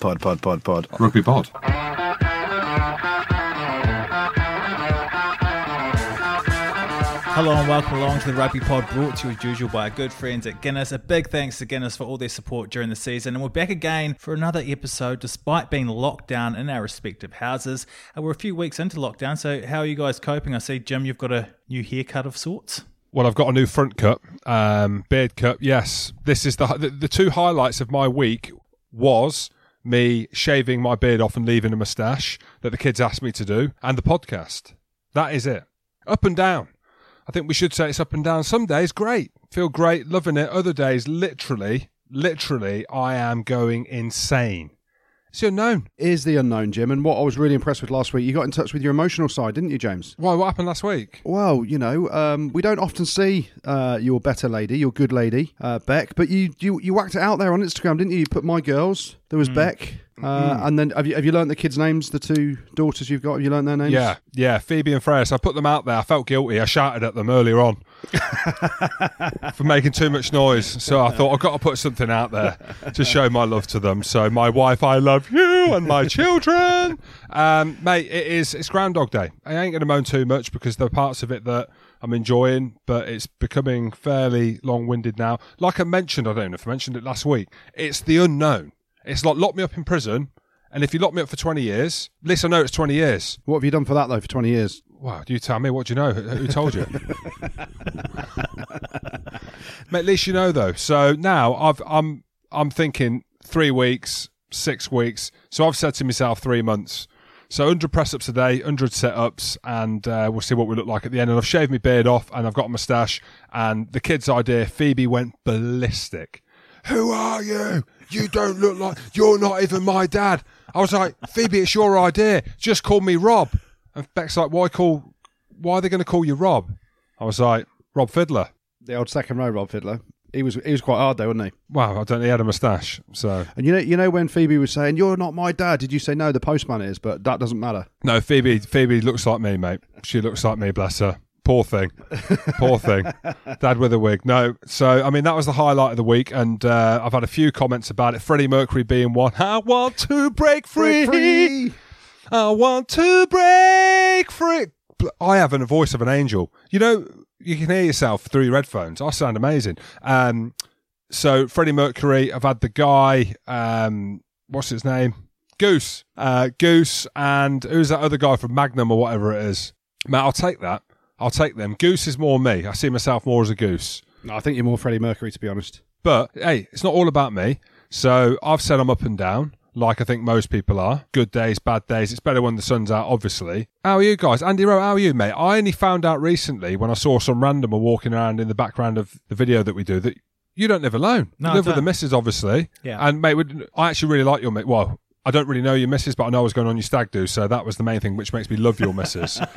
Pod, pod, pod, pod. Rugby pod. Hello and welcome along to the Rugby Pod, brought to you as usual by our good friends at Guinness. A big thanks to Guinness for all their support during the season, and we're back again for another episode, despite being locked down in our respective houses. Uh, we're a few weeks into lockdown, so how are you guys coping? I see, Jim, you've got a new haircut of sorts. Well, I've got a new front cut, um, beard cut. Yes, this is the, the the two highlights of my week was me shaving my beard off and leaving a moustache that the kids asked me to do, and the podcast. That is it. Up and down. I think we should say it's up and down. Some days, great, feel great, loving it. Other days, literally, literally, I am going insane. It's the unknown. Is the unknown, Jim. And what I was really impressed with last week, you got in touch with your emotional side, didn't you, James? Why? What happened last week? Well, you know, um, we don't often see uh, your better lady, your good lady, uh, Beck, but you, you you whacked it out there on Instagram, didn't you? You put my girls. There was Beck, uh, and then have you have you learnt the kids' names? The two daughters you've got, have you learnt their names? Yeah, yeah. Phoebe and Freya. So I put them out there. I felt guilty. I shouted at them earlier on for making too much noise. So I thought I've got to put something out there to show my love to them. So my wife, I love you, and my children. Um, mate, it is. It's Groundhog Day. I ain't going to moan too much because there are parts of it that I'm enjoying, but it's becoming fairly long-winded now. Like I mentioned, I don't know if I mentioned it last week. It's the unknown. It's like lock me up in prison. And if you lock me up for 20 years, at least I know it's 20 years. What have you done for that though? For twenty years? Wow, do you tell me. What do you know? Who who told you? At least you know though. So now I've, I'm I'm thinking three weeks, six weeks. So I've said to myself three months. So 100 press ups a day, 100 set ups, and uh, we'll see what we look like at the end. And I've shaved my beard off, and I've got a moustache. And the kid's idea, Phoebe went ballistic. Who are you? You don't look like you're not even my dad. I was like, Phoebe, it's your idea. Just call me Rob. And Beck's like, why call? Why are they going to call you Rob? I was like, Rob Fidler. The old second row Rob Fidler. He was he was quite hard though, wasn't he? Wow, I don't. He had a moustache, so And you know you know when Phoebe was saying you're not my dad, did you say no? The postman is, but that doesn't matter. no. Phoebe, Phoebe looks like me, mate. She looks like me. Bless her. Poor thing. Poor thing. Dad with a wig. No. So I mean, that was the highlight of the week, and uh, I've had a few comments about it. Freddie Mercury being one. I want to break free. I want to break free. I have a voice of an angel. You know, you can hear yourself through your headphones. I sound amazing. Um, so Freddie Mercury. I've had the guy. Um, what's his name? Goose. Uh, Goose, and who's that other guy from Magnum or whatever it is? Matt, I'll take that. I'll take them. Goose is more me. I see myself more as a goose. No, I think you're more Freddie Mercury to be honest. But hey, it's not all about me. So I've said I'm up and down, like I think most people are. Good days, bad days. It's better when the sun's out, obviously. How are you guys? Andy Rowe, how are you, mate? I only found out recently when I saw some randomer walking around in the background of the video that we do that you don't live alone. No, you live with the don't. missus, obviously. Yeah. And mate, would- I actually really like your mate. Well, I don't really know your missus, but I know what's going on your stag do. So that was the main thing, which makes me love your missus.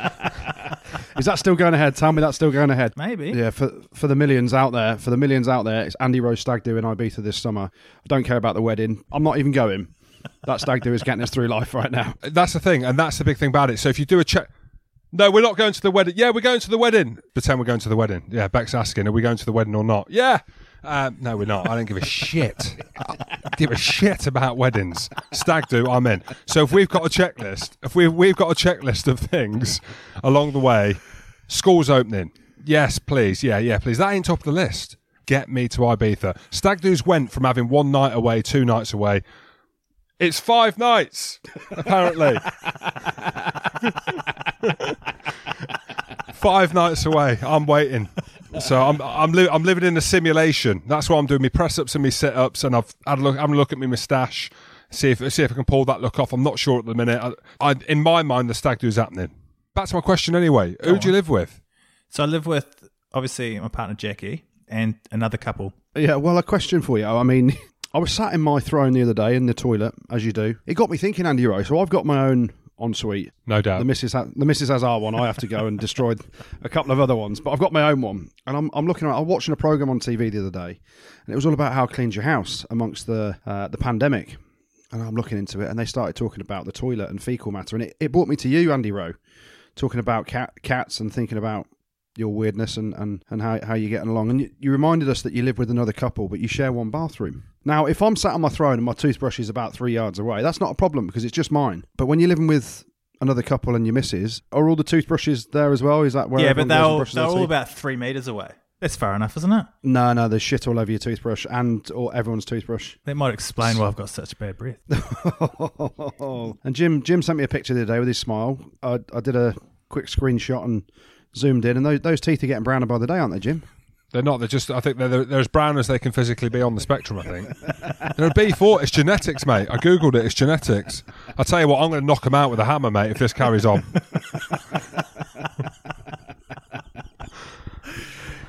Is that still going ahead? Tell me that's still going ahead. Maybe. Yeah, for for the millions out there, for the millions out there, it's Andy Rose Stag Do in Ibiza this summer. I don't care about the wedding. I'm not even going. That stag do is getting us through life right now. That's the thing, and that's the big thing about it. So if you do a check. No, we're not going to the wedding. Yeah, we're going to the wedding. Pretend we're going to the wedding. Yeah, Beck's asking, are we going to the wedding or not? Yeah. Um, no, we're not. I don't give a shit. I give a shit about weddings. Stag do, I'm in. So if we've got a checklist, if we've, we've got a checklist of things along the way, school's opening. Yes, please. Yeah, yeah, please. That ain't top of the list. Get me to Ibiza. Stag do's went from having one night away, two nights away. It's five nights, apparently. five nights away. I'm waiting. So I'm I'm li- I'm living in a simulation. That's why I'm doing my press ups and my sit ups, and I've had a look. I'm a look at my moustache, see if see if I can pull that look off. I'm not sure at the minute. I, I in my mind, the stag do is happening. Back to my question anyway. Who do you live with? So I live with obviously my partner Jackie and another couple. Yeah, well, a question for you. I mean, I was sat in my throne the other day in the toilet, as you do. It got me thinking, Andy Rowe. So I've got my own ensuite. No doubt. The missus, ha- the missus has our one. I have to go and destroy a couple of other ones, but I've got my own one. And I'm, I'm looking at. I'm watching a program on TV the other day, and it was all about how clean's your house amongst the uh, the pandemic. And I'm looking into it, and they started talking about the toilet and fecal matter, and it, it brought me to you, Andy Rowe, talking about cat cats and thinking about your weirdness and, and, and how, how you're getting along. And you, you reminded us that you live with another couple, but you share one bathroom. Now, if I'm sat on my throne and my toothbrush is about three yards away, that's not a problem because it's just mine. But when you're living with another couple and your missus, are all the toothbrushes there as well? Is that where? yeah, but they're all, they're all about three meters away. That's far enough, isn't it? No, no, there's shit all over your toothbrush and or everyone's toothbrush. That might explain why I've got such bad breath. and Jim, Jim sent me a picture the other day with his smile. I, I did a quick screenshot and zoomed in, and those, those teeth are getting browner by the day, aren't they, Jim? They're not. They're just. I think they're, they're, they're as brown as they can physically be on the spectrum. I think they're a B4. It's genetics, mate. I googled it. It's genetics. I tell you what, I'm going to knock them out with a hammer, mate. If this carries on.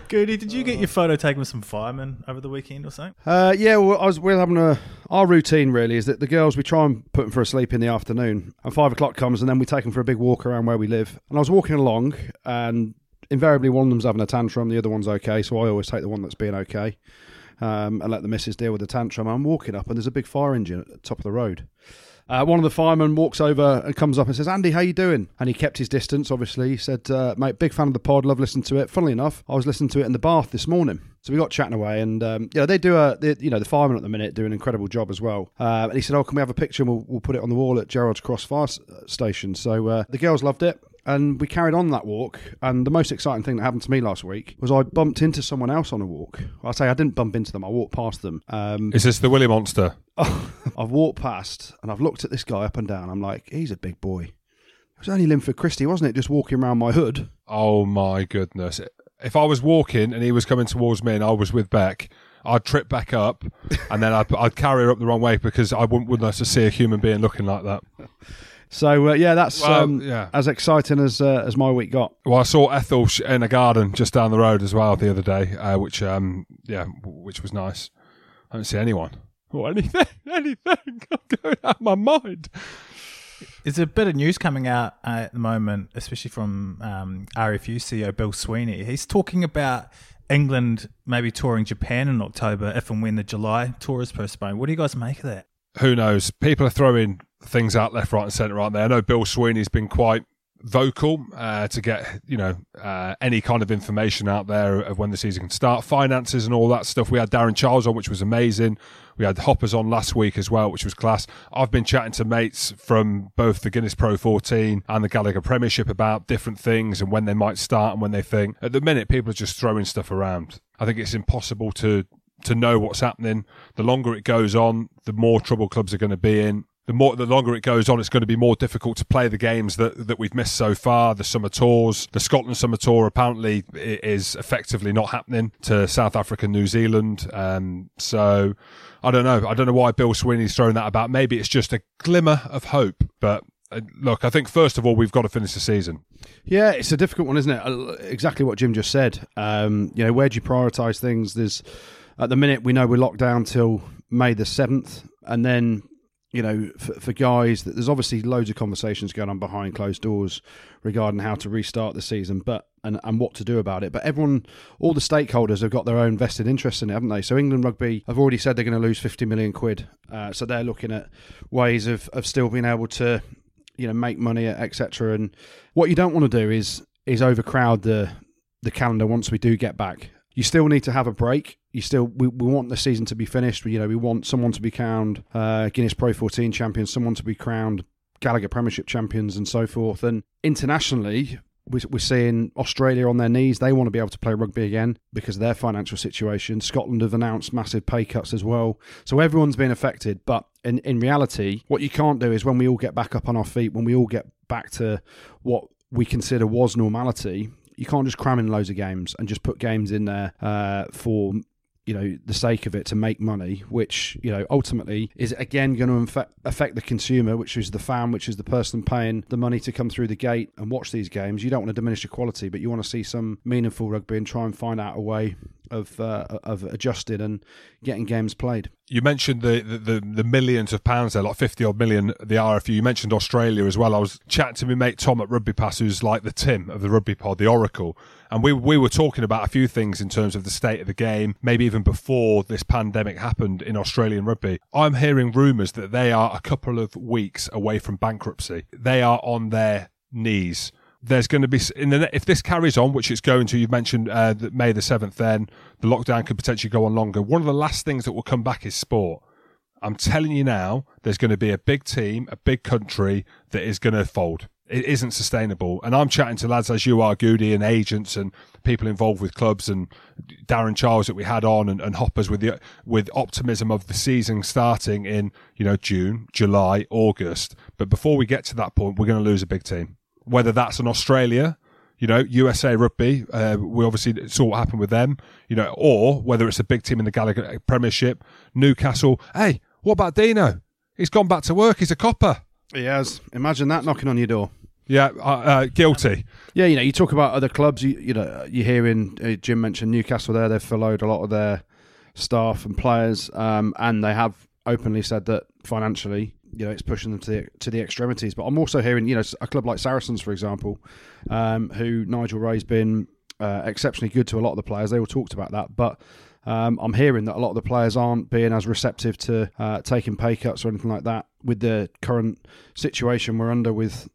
Goody, did you get your photo taken with some firemen over the weekend or something? Uh, yeah, well, I was, we're having a. Our routine really is that the girls we try and put them for a sleep in the afternoon, and five o'clock comes, and then we take them for a big walk around where we live. And I was walking along, and invariably one of them's having a tantrum, the other one's okay, so I always take the one that's being okay, um, and let the missus deal with the tantrum. I'm walking up, and there's a big fire engine at the top of the road. Uh, one of the firemen walks over and comes up and says, "Andy, how you doing?" And he kept his distance. Obviously, he said, uh, "Mate, big fan of the pod. Love listening to it." Funnily enough, I was listening to it in the bath this morning. So we got chatting away, and um, yeah, they do a, they, you know, the firemen at the minute do an incredible job as well. Uh, and he said, "Oh, can we have a picture? And we'll, we'll put it on the wall at Gerrard's Cross Fire Station." So uh, the girls loved it. And we carried on that walk. And the most exciting thing that happened to me last week was I bumped into someone else on a walk. I say I didn't bump into them; I walked past them. Um, Is this the Willy Monster? I've walked past and I've looked at this guy up and down. I'm like, he's a big boy. It was only Linford Christie, wasn't it? Just walking around my hood. Oh my goodness! If I was walking and he was coming towards me and I was with Beck, I'd trip back up and then I'd, I'd carry her up the wrong way because I wouldn't would like to see a human being looking like that. So uh, yeah, that's Well, um, yeah. as exciting as uh, as my week got. Well, I saw Ethel in a garden just down the road as well the other day, uh, which um yeah, which was nice. I didn't see anyone or anything, anything. I'm going out of my mind. There's a bit of news coming out uh, at the moment, especially from um, RFU CEO Bill Sweeney. He's talking about England maybe touring Japan in October if and when the July tour is postponed. What do you guys make of that? Who knows? People are throwing things out left, right, and centre, aren't they? I know Bill Sweeney's been quite vocal uh, to get you know uh, any kind of information out there of when the season can start, finances and all that stuff. We had Darren Childs on, which was amazing. We had Hoppers on last week as well, which was class. I've been chatting to mates from both the Guinness Pro 14 and the Gallagher Premiership about different things and when they might start and when they think. At the minute, people are just throwing stuff around. I think it's impossible to to know what's happening. The longer it goes on, the more trouble clubs are going to be in. The more, the longer it goes on, it's going to be more difficult to play the games that that we've missed so far. The summer tours, the Scotland summer tour, apparently is effectively not happening to South Africa, and New Zealand. Um, so I don't know. I don't know why Bill Sweeney's throwing that about. Maybe it's just a glimmer of hope. But uh, look, I think first of all we've got to finish the season. Yeah, it's a difficult one, isn't it? Uh, Exactly what Jim just said. Um, you know, where do you prioritise things? There's at the minute we know we're locked down till May the seventh, and then you know for, for guys that there's obviously loads of conversations going on behind closed doors regarding how to restart the season, but and, and what to do about it. But everyone, all the stakeholders have got their own vested interest in it, haven't they? So England Rugby have already said they're going to lose 50 million quid. Uh, so they're looking at ways of, of still being able to, you know, make money, etc. And what you don't want to do is is overcrowd the the calendar once we do get back. You still need to have a break. You still we, we want the season to be finished. You know, we want someone to be crowned uh, Guinness Pro 14 champions, someone to be crowned Gallagher Premiership champions, and so forth. And internationally, we- we're seeing Australia on their knees. They want to be able to play rugby again because of their financial situation. Scotland have announced massive pay cuts as well. So everyone's been affected. But in, in reality, what you can't do is when we all get back up on our feet, when we all get back to what we consider was normality, you can't just cram in loads of games and just put games in there uh, for you know the sake of it to make money which you know ultimately is again going to affect, the consumer which is the fan which is the person paying the money to come through the gate and watch these games you don't want to diminish the quality but you want to see some meaningful rugby and try and find out a way of uh, of adjusting and getting games played You mentioned the, the, the, millions of pounds there, like 50 odd million, the RFU. You mentioned Australia as well. I was chatting to my mate Tom at Rugby Pass, who's like the Tim of the Rugby Pod, the Oracle. And we, we were talking about a few things in terms of the state of the game, maybe even before this pandemic happened in Australian rugby. I'm hearing rumours that they are a couple of weeks away from bankruptcy. They are on their knees there's going to be in the if this carries on, which it's going to. You've mentioned uh, May the seventh. Then the lockdown could potentially go on longer. One of the last things that will come back is sport. I'm telling you now, there's going to be a big team, a big country that is going to fold. It isn't sustainable. And I'm chatting to lads as you are, Goody, and agents and people involved with clubs and Darren Childs that we had on and, and Hoppers with the with optimism of the season starting in, you know, June, July, August. But before we get to that point, we're going to lose a big team. Whether that's in Australia, you know, USA Rugby, uh, we obviously saw what happened with them, you know, or whether it's a big team in the Gallagher Premiership, Newcastle. Hey, what about Dino? He's gone back to work. He's a copper. He has. Imagine that knocking on your door. Yeah, uh, uh, guilty. Yeah, you know, you talk about other clubs. You, you know, you're hearing uh, Jim mentioned Newcastle. There, they've furloughed a lot of their staff and players, um, and they have openly said that financially, you know, it's pushing them to the to the extremities. But I'm also hearing, you know, a club like Saracens, for example, um, who Nigel Wray's been uh, exceptionally good to a lot of the players. They all talked about that, but um, I'm hearing that a lot of the players aren't being as receptive to uh, taking pay cuts or anything like that with the current situation we're under with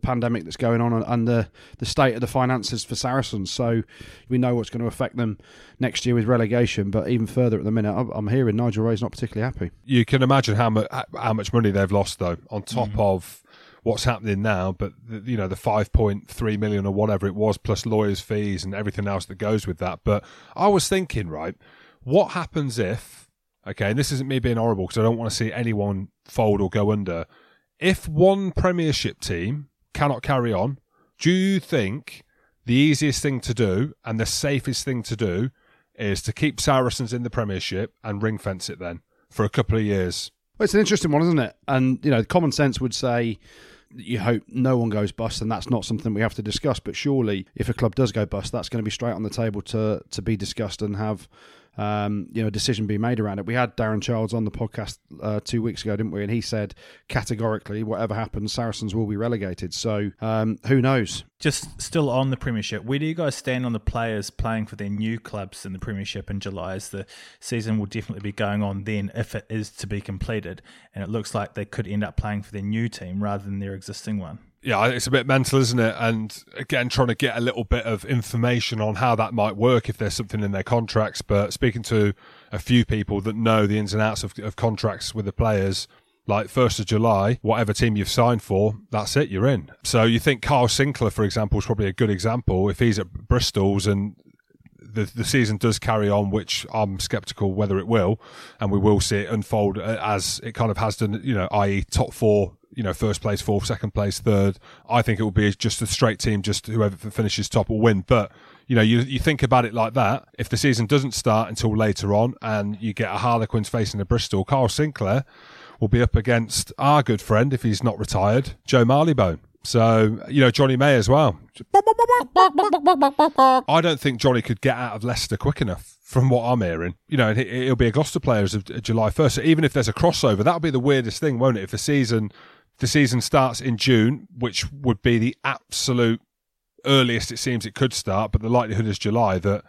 the pandemic that's going on and the, the state of the finances for Saracens. So we know what's going to affect them next year with relegation. But even further at the minute, I'm hearing Nigel Wray's not particularly happy. You can imagine how much how much money they've lost though, on top mm. of what's happening now. But the, you know the 5.3 million or whatever it was, plus lawyers' fees and everything else that goes with that. But I was thinking, right what happens if, okay, and this isn't me being horrible because I don't want to see anyone fold or go under. If one Premiership team cannot carry on, do you think the easiest thing to do and the safest thing to do is to keep Saracens in the Premiership and ring fence it then for a couple of years? Well, it's an interesting one, isn't it? And, you know, common sense would say you hope no one goes bust, and that's not something we have to discuss. But surely, if a club does go bust, that's going to be straight on the table to to be discussed and have um, you know, a decision being made around it. We had Darren Childs on the podcast uh, two weeks ago, didn't we? And he said categorically, whatever happens, Saracens will be relegated. So um, who knows? Just still on the Premiership, where do you guys stand on the players playing for their new clubs in the Premiership in July? As the season will definitely be going on then, if it is to be completed, and it looks like they could end up playing for their new team rather than their existing one yeah, it's a bit mental, isn't it? And again, trying to get a little bit of information on how that might work if there's something in their contracts. But speaking to a few people that know the ins and outs of, of contracts with the players, like 1st of July, whatever team you've signed for, that's it, you're in. So you think Kyle Sinckler, for example, is probably a good example. If he's at Bristol's and the, the season does carry on, which I'm sceptical whether it will, and we will see it unfold as it kind of has done, you know, i.e., top four you know, first place, fourth, second place, third. I think it will be just a straight team, just whoever finishes top will win. But, you know, you, you think about it like that. If the season doesn't start until later on and you get a Harlequins facing a Bristol, Carl Sinckler will be up against our good friend, if he's not retired, Joe Marleybone. So, you know, Jonny May as well. I don't think Jonny could get out of Leicester quick enough from what I'm hearing. You know, he'll be a Gloucester player as of July 1st. So even if there's a crossover, that'll be the weirdest thing, won't it? If the season the season starts in June, which would be the absolute earliest it seems it could start, but the likelihood is July that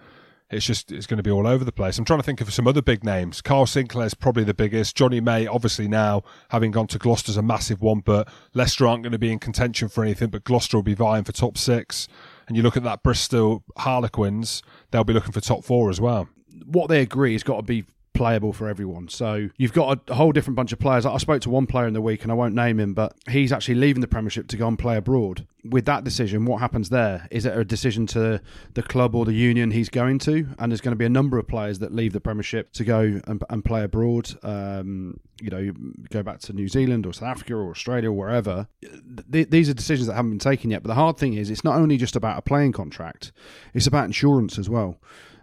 it's just it's going to be all over the place. I'm trying to think of some other big names. Carl Sinckler is probably the biggest. Jonny May, obviously now having gone to Gloucester's a massive one, but Leicester aren't going to be in contention for anything. But Gloucester will be vying for top six. And you look at that Bristol Harlequins, they'll be looking for top four as well. What they agree has got to be playable for everyone. So you've got a whole different bunch of players. I spoke to one player in the week, and I won't name him, but he's actually leaving the Premiership to go and play abroad. With that decision, what happens there? Is it a decision to the club or the union he's going to? And there's going to be a number of players that leave the Premiership to go and, and play abroad. Um, you know, go back to New Zealand or South Africa or Australia or wherever. Th- these are decisions that haven't been taken yet. But the hard thing is, it's not only just about a playing contract; it's about insurance as well.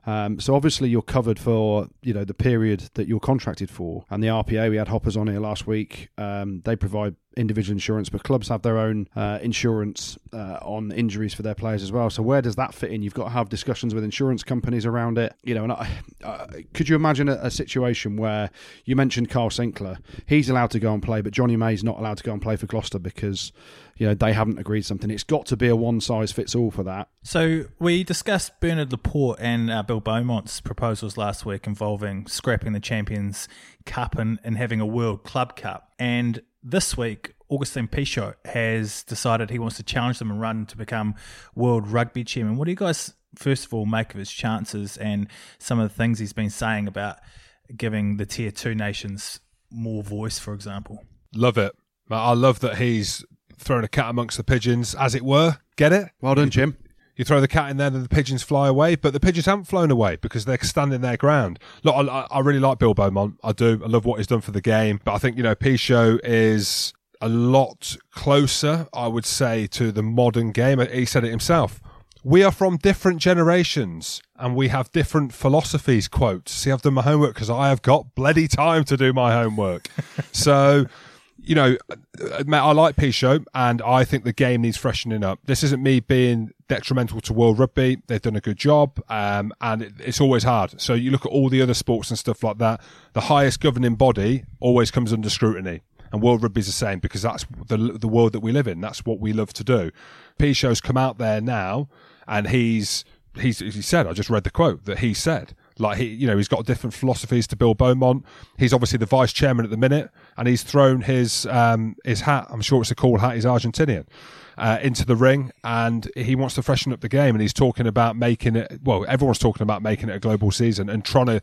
Um, so obviously you're covered for you know the period that you're contracted for. And the RPA, we had Hoppers on here last week. Um, they provide individual insurance, but clubs have their own uh, insurance uh, on injuries for their players as well. So where does that fit in? You've got to have discussions with insurance companies around it. You know, and I, uh, could you imagine a, a, situation where you mentioned Carl Sinckler? He's allowed to go and play, but Jonny May's not allowed to go and play for Gloucester because you know they haven't agreed something. It's got to be a one size fits all for that. So we discussed Bernard Laporte and uh, Bill Beaumont's proposals last week involving scrapping the Champions Cup and, and having a World Club Cup. And this week, Agustin Pichot has decided he wants to challenge them and run to become world rugby chairman. What do you guys, first of all, make of his chances and some of the things he's been saying about giving the tier two nations more voice, for example? Love it. I love that he's thrown a cat amongst the pigeons, as it were. Get it? Well done, Jim. You throw the cat in there, and the pigeons fly away. But the pigeons haven't flown away because they're standing their ground. Look, I, I really like Bill Beaumont. I do. I love what he's done for the game. But I think you know, Pichot is a lot closer, I would say, to the modern game. He said it himself. We are from different generations and we have different philosophies. Quote. See, I've done my homework because I have got bloody time to do my homework. so you know, Matt, I like Pichot, and I think the game needs freshening up. This isn't me being detrimental to World Rugby. They've done a good job, um, and it, it's always hard. So you look at all the other sports and stuff like that. The highest governing body always comes under scrutiny, and World Rugby is the same because that's the the world that we live in. That's what we love to do. Pichot's come out there now, and he's he's he said. I just read the quote that he said like he, you know, he's got different philosophies to Bill Beaumont. He's obviously the vice chairman at the minute, and he's thrown his um, his hat. I'm sure it's a cool hat. He's Argentinian. Uh, into the ring, and he wants to freshen up the game. And he's talking about making it. Well, everyone's talking about making it a global season and trying to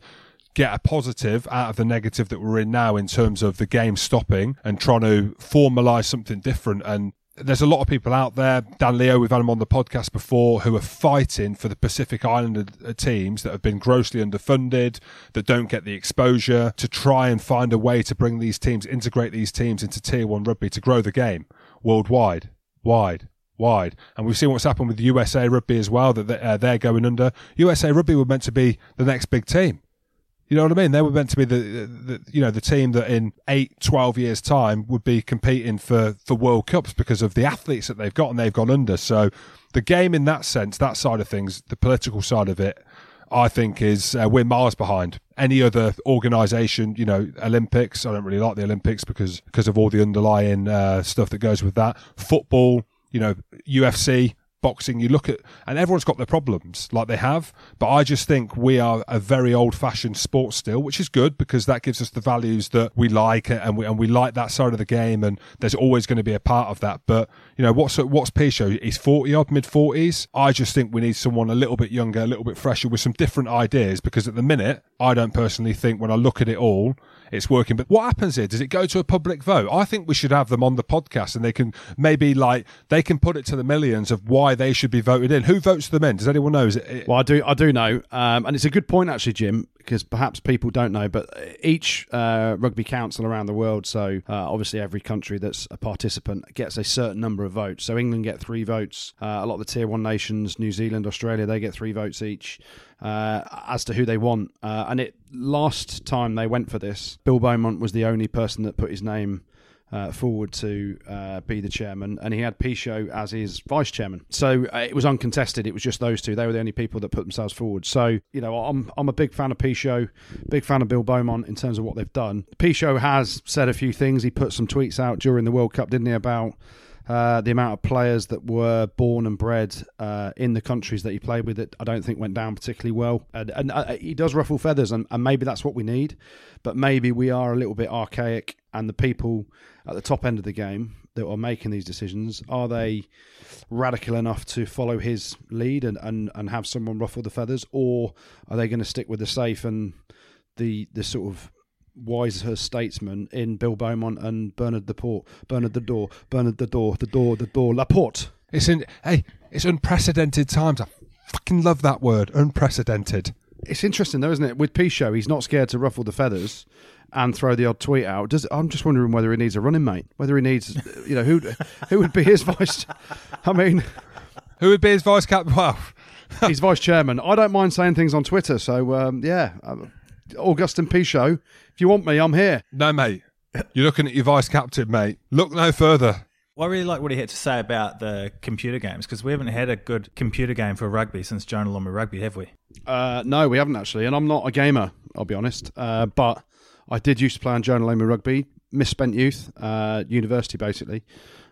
get a positive out of the negative that we're in now in terms of the game stopping and trying to formalize something different and there's a lot of people out there, Dan Leo, we've had him on the podcast before, who are fighting for the Pacific Islander teams that have been grossly underfunded, that don't get the exposure, to try and find a way to bring these teams, integrate these teams into tier one rugby to grow the game worldwide, wide, wide. And we've seen what's happened with USA Rugby as well, that uh, they're going under. USA Rugby were meant to be the next big team. You know what I mean? They were meant to be the, the, you know, the team that in eight, 12 years time would be competing for, for World Cups because of the athletes that they've got and they've gone under. So the game in that sense, that side of things, the political side of it, I think is uh, we're miles behind any other organisation. You know, Olympics. I don't really like the Olympics because because of all the underlying uh, stuff that goes with that. Football, you know, UFC boxing, you look at, and everyone's got their problems like they have. But I just think we are a very old fashioned sport still, which is good because that gives us the values that we like and we, and we like that side of the game. And there's always going to be a part of that. But, you know, what's, what's Pichot? He's 40 odd, mid 40s. I just think we need someone a little bit younger, a little bit fresher with some different ideas because at the minute, I don't personally think when I look at it all, it's working. But what happens here? Does it go to a public vote? I think we should have them on the podcast and they can maybe like they can put it to the millions of why they should be voted in. Who votes them in? Does anyone know? Is it, well, I do. I do know, um, and it's a good point actually, Jim, because perhaps people don't know. But each uh, rugby council around the world, so uh, obviously every country that's a participant gets a certain number of votes. So England get three votes. Uh, a lot of the tier one nations, New Zealand, Australia, they get three votes each uh, as to who they want. Uh, and it last time they went for this, Bill Beaumont was the only person that put his name. Uh, forward to uh, be the chairman, and he had Pichot as his vice chairman. So uh, it was uncontested. It was just those two. They were the only people that put themselves forward. So you know, I'm I'm a big fan of Pichot, big fan of Bill Beaumont in terms of what they've done. Pichot has said a few things. He put some tweets out during the World Cup, didn't he, about uh, the amount of players that were born and bred uh, in the countries that he played with, that I don't think went down particularly well. And, and uh, he does ruffle feathers, and, and, maybe that's what we need. But maybe we are a little bit archaic, and the people at the top end of the game that are making these decisions are they radical enough to follow his lead and, and, and have someone ruffle the feathers, or are they going to stick with the safe and the the sort of wiser statesman in Bill Beaumont and Bernard the Port, Bernard the Door, Bernard the Door, the Door, the Door, Laporte. It's in hey, it's unprecedented times. I fucking love that word, unprecedented. It's interesting though, isn't it? With Pichot, he's not scared to ruffle the feathers and throw the odd tweet out. Does I'm just wondering whether he needs a running mate, whether he needs, you know, who who would be his vice? I mean, who would be his vice captain? Well, he's vice chairman. I don't mind saying things on Twitter, so um, yeah. Agustin Pichot. If you want me, I'm here. No, mate. You're looking at your vice captain, mate. Look no further. Well, I really like what he had to say about the computer games because we haven't had a good computer game for rugby since Jonah Lomu Rugby, have we? Uh, no, we haven't actually. And I'm not a gamer, I'll be honest. Uh, but I did used to play on Jonah Lomu Rugby, misspent youth, uh, university basically.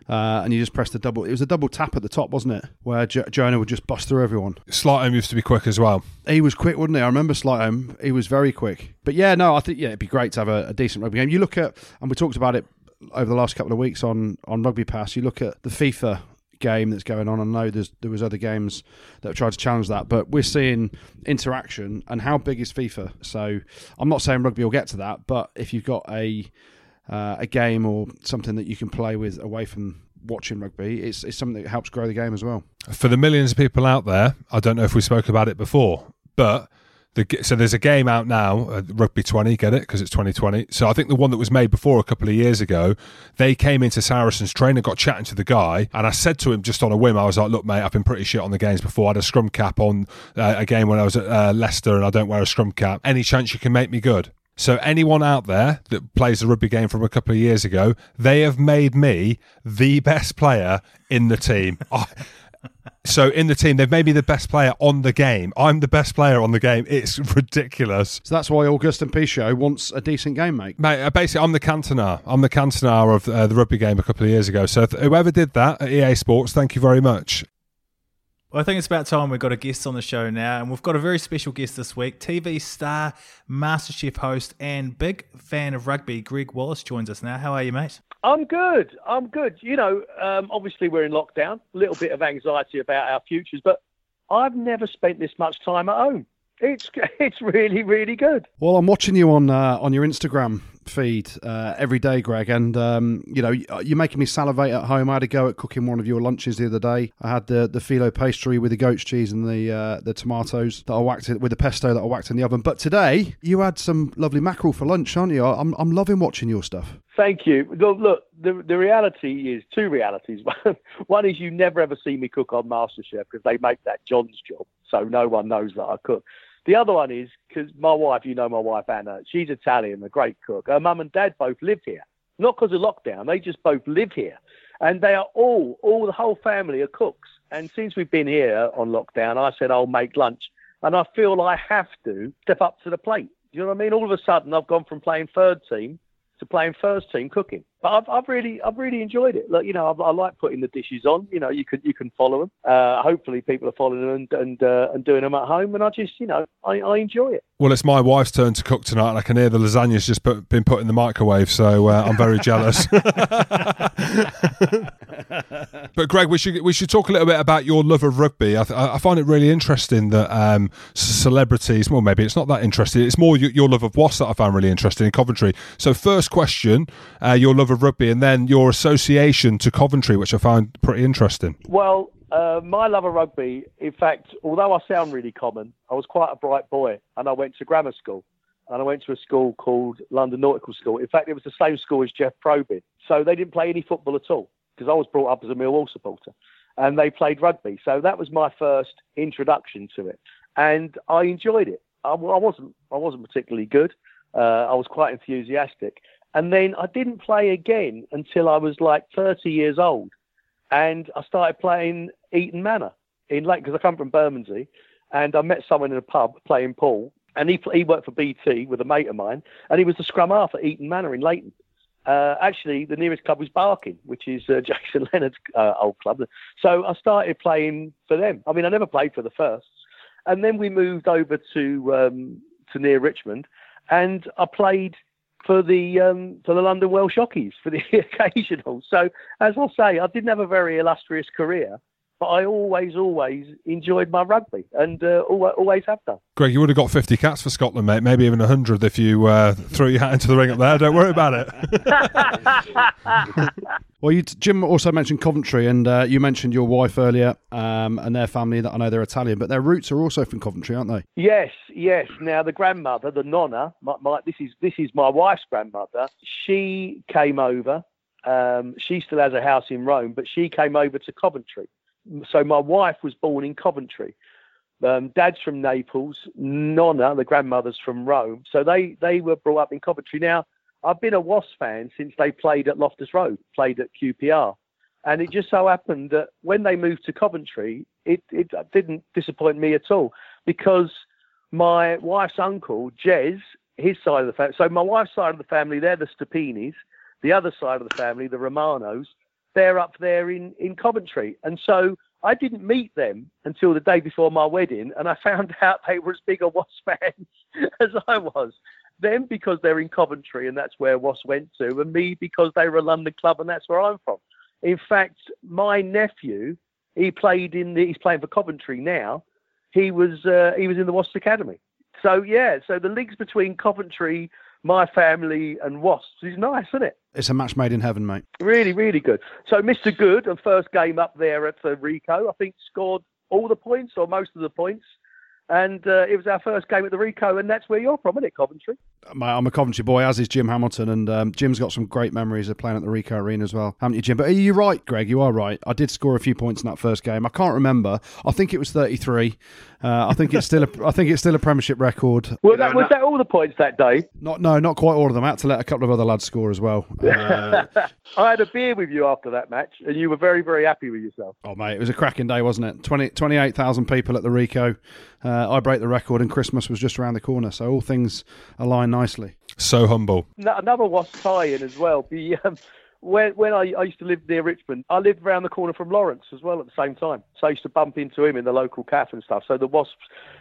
Uh, and you just press the double. It was a double tap at the top, wasn't it? Where jo- Jonah would just bust through everyone. Sleightholme used to be quick as well. He was quick, wouldn't he? I remember Sleightholme. He was very quick. But yeah, no, I think yeah, it'd be great to have a, a decent rugby game. You look at, and we talked about it over the last couple of weeks on on Rugby Pass, you look at the FIFA game that's going on. I know there's there was other games that tried to challenge that, but we're seeing interaction and how big is FIFA? So I'm not saying rugby will get to that, but if you've got a uh, a game or something that you can play with away from watching rugby, it's it's something that helps grow the game as well. For the millions of people out there, I don't know if we spoke about it before, but the, so there's a game out now, uh, Rugby 20, get it? Because it's 2020. So I think the one that was made before a couple of years ago, they came into Saracens trainer, got chatting to the guy, and I said to him just on a whim, I was like, look, mate, I've been pretty shit on the games before. I had a scrum cap on uh, a game when I was at uh, Leicester and I don't wear a scrum cap. Any chance you can make me good? So anyone out there that plays the rugby game from a couple of years ago, they have made me the best player in the team. I, so in the team, they've made me the best player on the game. I'm the best player on the game. It's ridiculous. So that's why Agustin Pichot wants a decent game, mate. Mate, uh, basically, I'm the Cantona. I'm the Cantona of uh, the rugby game a couple of years ago. So th- whoever did that at EA Sports, thank you very much. Well, I think it's about time we've got a guest on the show now, and we've got a very special guest this week. TV star, MasterChef host, and big fan of rugby, Gregg Wallace joins us now. How are you, mate? I'm good. I'm good. You know, um, obviously we're in lockdown, a little bit of anxiety about our futures, but I've never spent this much time at home. It's it's really really good. Well, I'm watching you on uh, on your Instagram feed uh, every day, Greg, and um, you know you're making me salivate at home. I had a go at cooking one of your lunches the other day. I had the the phyllo pastry with the goat's cheese and the uh, the tomatoes that I whacked it with the pesto that I whacked in the oven. But today you had some lovely mackerel for lunch, aren't you? I'm I'm loving watching your stuff. Thank you. Look, look the the reality is two realities. one is you never ever see me cook on MasterChef because they make that John's job, so no one knows that I cook. The other one is because my wife, you know my wife Anna, she's Italian, a great cook. Her mum and dad both live here, not because of lockdown. They just both live here, and they are all, all the whole family are cooks. And since we've been here on lockdown, I said I'll make lunch, and I feel I have to step up to the plate. Do you know what I mean? All of a sudden, I've gone from playing third team to playing first team cooking. But I've, I've really I've really enjoyed it. Look, you know, I, I like putting the dishes on. You know, you can you can follow them. Uh, hopefully, people are following them and and, uh, and doing them at home. And I just you know I, I enjoy it. Well, it's my wife's turn to cook tonight, and I can hear the lasagna's just put, been put in the microwave, so uh, I'm very jealous. but Greg, we should we should talk a little bit about your love of rugby. I, th- I find it really interesting that um, celebrities. Well, maybe it's not that interesting. It's more your, your love of Wasps that I found really interesting in Coventry. So, first question, uh, your love of rugby, and then your association to Coventry, which I found pretty interesting. Well, uh, my love of rugby, in fact, although I sound really common, I was quite a bright boy and I went to grammar school. And I went to a school called London Nautical School. In fact, it was the same school as Jeff Probyn. So they didn't play any football at all because I was brought up as a Millwall supporter. And they played rugby. So that was my first introduction to it. And I enjoyed it. I, I wasn't, I wasn't particularly good. Uh, I was quite enthusiastic. And then I didn't play again until I was like 30 years old. And I started playing Eton Manor in Lake, because I come from Bermondsey. And I met someone in a pub playing pool. And he, he worked for BT with a mate of mine. And he was the scrum half at Eton Manor in Leyton. Uh, actually, the nearest club was Barking, which is uh, Jason Leonard's uh, old club. So I started playing for them. I mean, I never played for the firsts. And then we moved over to um, to near Richmond, and I played for the um, for the London Welsh Jockeys for the occasional. So as I say, I didn't have a very illustrious career, but I always, always enjoyed my rugby and uh, always have done. Greg, you would have got 50 cats for Scotland, mate. Maybe even 100 if you uh, threw your hat into the ring up there. Don't worry about it. well, you, Jim also mentioned Coventry, and uh, you mentioned your wife earlier um, and their family. That I know they're Italian, but their roots are also from Coventry, aren't they? Yes, yes. Now the grandmother, the nonna, my, my, this is this is my wife's grandmother. She came over. Um, she still has a house in Rome, but she came over to Coventry so my wife was born in Coventry. Um, dad's from Naples, Nonna, the grandmother's from Rome. So they, they were brought up in Coventry. Now, I've been a Wasp fan since they played at Loftus Road, played at QPR. And it just so happened that when they moved to Coventry, it, it didn't disappoint me at all because my wife's uncle, Jez, his side of the family, so my wife's side of the family, they're the Stupinis. The other side of the family, the Romanos, they're up there in, in Coventry. And so I didn't meet them until the day before my wedding, and I found out they were as big a Wasp fans as I was. Them because they're in Coventry and that's where Wasps went to, and me because they were a London club and that's where I'm from. In fact, my nephew, he played in the, he's playing for Coventry now. He was uh, he was in the Wasps Academy. So yeah, so the links between Coventry, my family, and Wasps is nice, isn't it? It's a match made in heaven, mate. Really, really good. So Mr. Goode, the first game up there at the Ricoh, I think scored all the points or most of the points. And uh, it was our first game at the Ricoh, and that's where you're from, isn't it, Coventry? I'm a Coventry boy, as is Jim Hamilton, and um, Jim's got some great memories of playing at the Ricoh Arena as well, haven't you, Jim? But are you right, Greg? You are right. I did score a few points in that first game. I can't remember. I think it was 33. Uh, I think it's still a, I think it's still a Premiership record. Well, that, was that all the points that day? Not no, not quite all of them. I had to let a couple of other lads score as well. Uh, I had a beer with you after that match, and you were very, very happy with yourself. Oh mate, it was a cracking day, wasn't it? 20, 28,000 people at the Ricoh. Uh, I break the record, and Christmas was just around the corner, so all things align nicely. So humble. Another was tie-in as well. The um, when when I, I used to live near Richmond, I lived around the corner from Lawrence as well at the same time. So I used to bump into him in the local cafe and stuff. So the Wasps.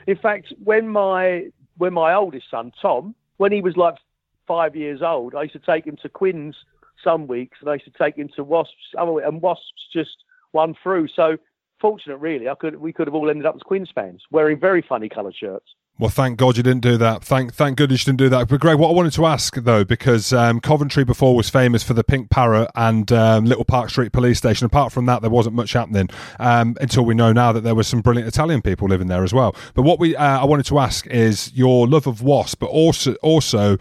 In fact, when my when my oldest son Tom, when he was like five years old, I used to take him to Quins some weeks, and I used to take him to Wasps, and Wasps just won through. So fortunate, really, I could we could have all ended up as Quins fans, wearing very funny coloured shirts. Well, thank God you didn't do that. Thank, thank goodness you didn't do that. But Greg, what I wanted to ask though, because um, Coventry before was famous for the Pink Parrot and um, Little Park Street Police Station. Apart from that, there wasn't much happening um, until we know now that there was some brilliant Italian people living there as well. But what we uh, I wanted to ask is your love of Wasp, but also also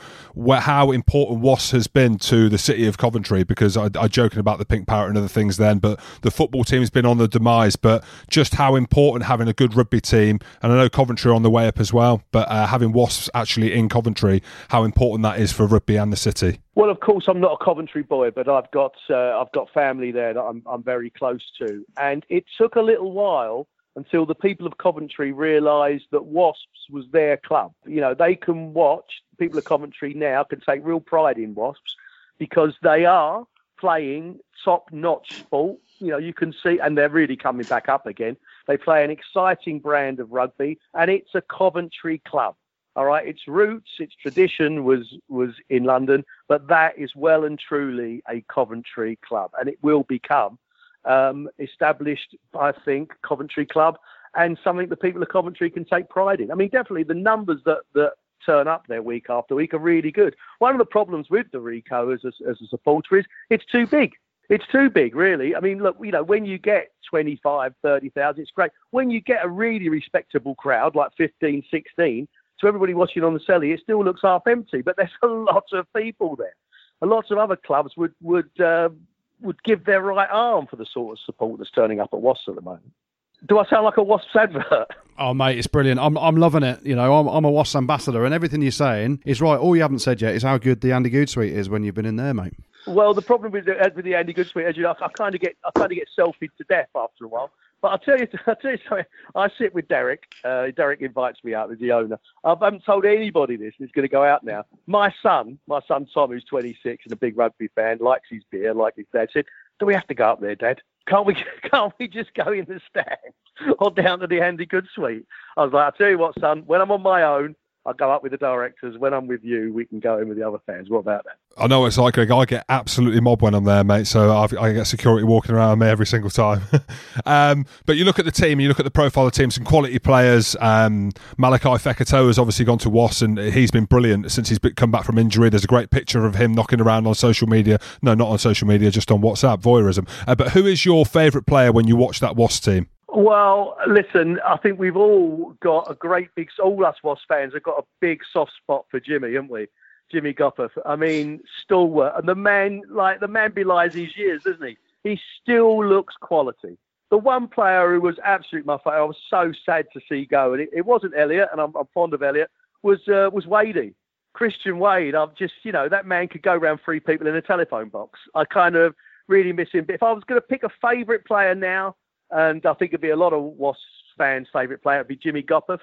how important Wasp has been to the city of Coventry. Because I, I joking about the Pink Parrot and other things then, but the football team's been on the demise. But just how important having a good rugby team, and I know Coventry on the way up as well well. But uh, having Wasps actually in Coventry, how important that is for rugby and the city. Well, of course, I'm not a Coventry boy, but I've got uh, I've got family there that I'm I'm very close to, and it took a little while until the people of Coventry realised that Wasps was their club. You know, they can watch. People of Coventry now can take real pride in Wasps because they are playing top-notch sport. You know, you can see, and they're really coming back up again. They play an exciting brand of rugby, and it's a Coventry club. All right, its roots, its tradition was was in London, but that is well and truly a Coventry club, and it will become um, established, I think, Coventry club, and something the people of Coventry can take pride in. I mean, definitely the numbers that that turn up there week after week are really good. One of the problems with the Ricoh as a, as a supporter is it's too big. It's too big, really. I mean, look, you know, when you get 25, 30,000, it's great. When you get a really respectable crowd, like 15, 16, to everybody watching on the celly, it still looks half empty, but there's a lot of people there. A lot of other clubs would, would, uh, would give their right arm for the sort of support that's turning up at Wasps at the moment. Do I sound like a Wasps advert? Oh, mate, it's brilliant. I'm, I'm loving it. You know, I'm, I'm a Wasps ambassador, and everything you're saying is right. All you haven't said yet is how good the Andy Goode suite is when you've been in there, mate. Well, the problem with the, with the Andy Goode suite, as you know, I, I kind of get I kind of get selfied to death after a while. But I'll tell you, I'll tell you something. I sit with Derek. Uh, Derek invites me out as the owner. I haven't told anybody this. It's going to go out now. My son, my son Tom, who's 26 and a big rugby fan, likes his beer, like his dad said. Do we have to go up there, Dad? Can't we? Can't we just go in the stand or down to the Andy Goode suite? I was like, I'll tell you what, son. When I'm on my own, I go up with the directors. When I'm with you, we can go in with the other fans. What about that? I know it's like, Greg. I get absolutely mobbed when I'm there, mate. So I've, i get security walking around me every single time. um, but you look at the team, you look at the profile of the team, some quality players. Um, Malachi Fekitoa has obviously gone to Was, and he's been brilliant since he's come back from injury. There's a great picture of him knocking around on social media. No, not on social media, just on WhatsApp, voyeurism. Uh, but who is your favourite player when you watch that Was team? Well, listen, I think we've all got a great big, all us Wasp fans have got a big soft spot for Jimmy, haven't we? Jimmy Gopperth. I mean, stalwart. And the man, like, the man belies his years, doesn't he? He still looks quality. The one player who was absolutely my favourite, I was so sad to see go, and it, it wasn't Elliot, and I'm, I'm fond of Elliot, was, uh, was Wadey. Christian Wade, I've just, you know, that man could go around three people in a telephone box. I kind of really miss him. But if I was going to pick a favourite player now, and I think it'd be a lot of Wasps fans' favourite player. It'd be Jimmy Gopperth.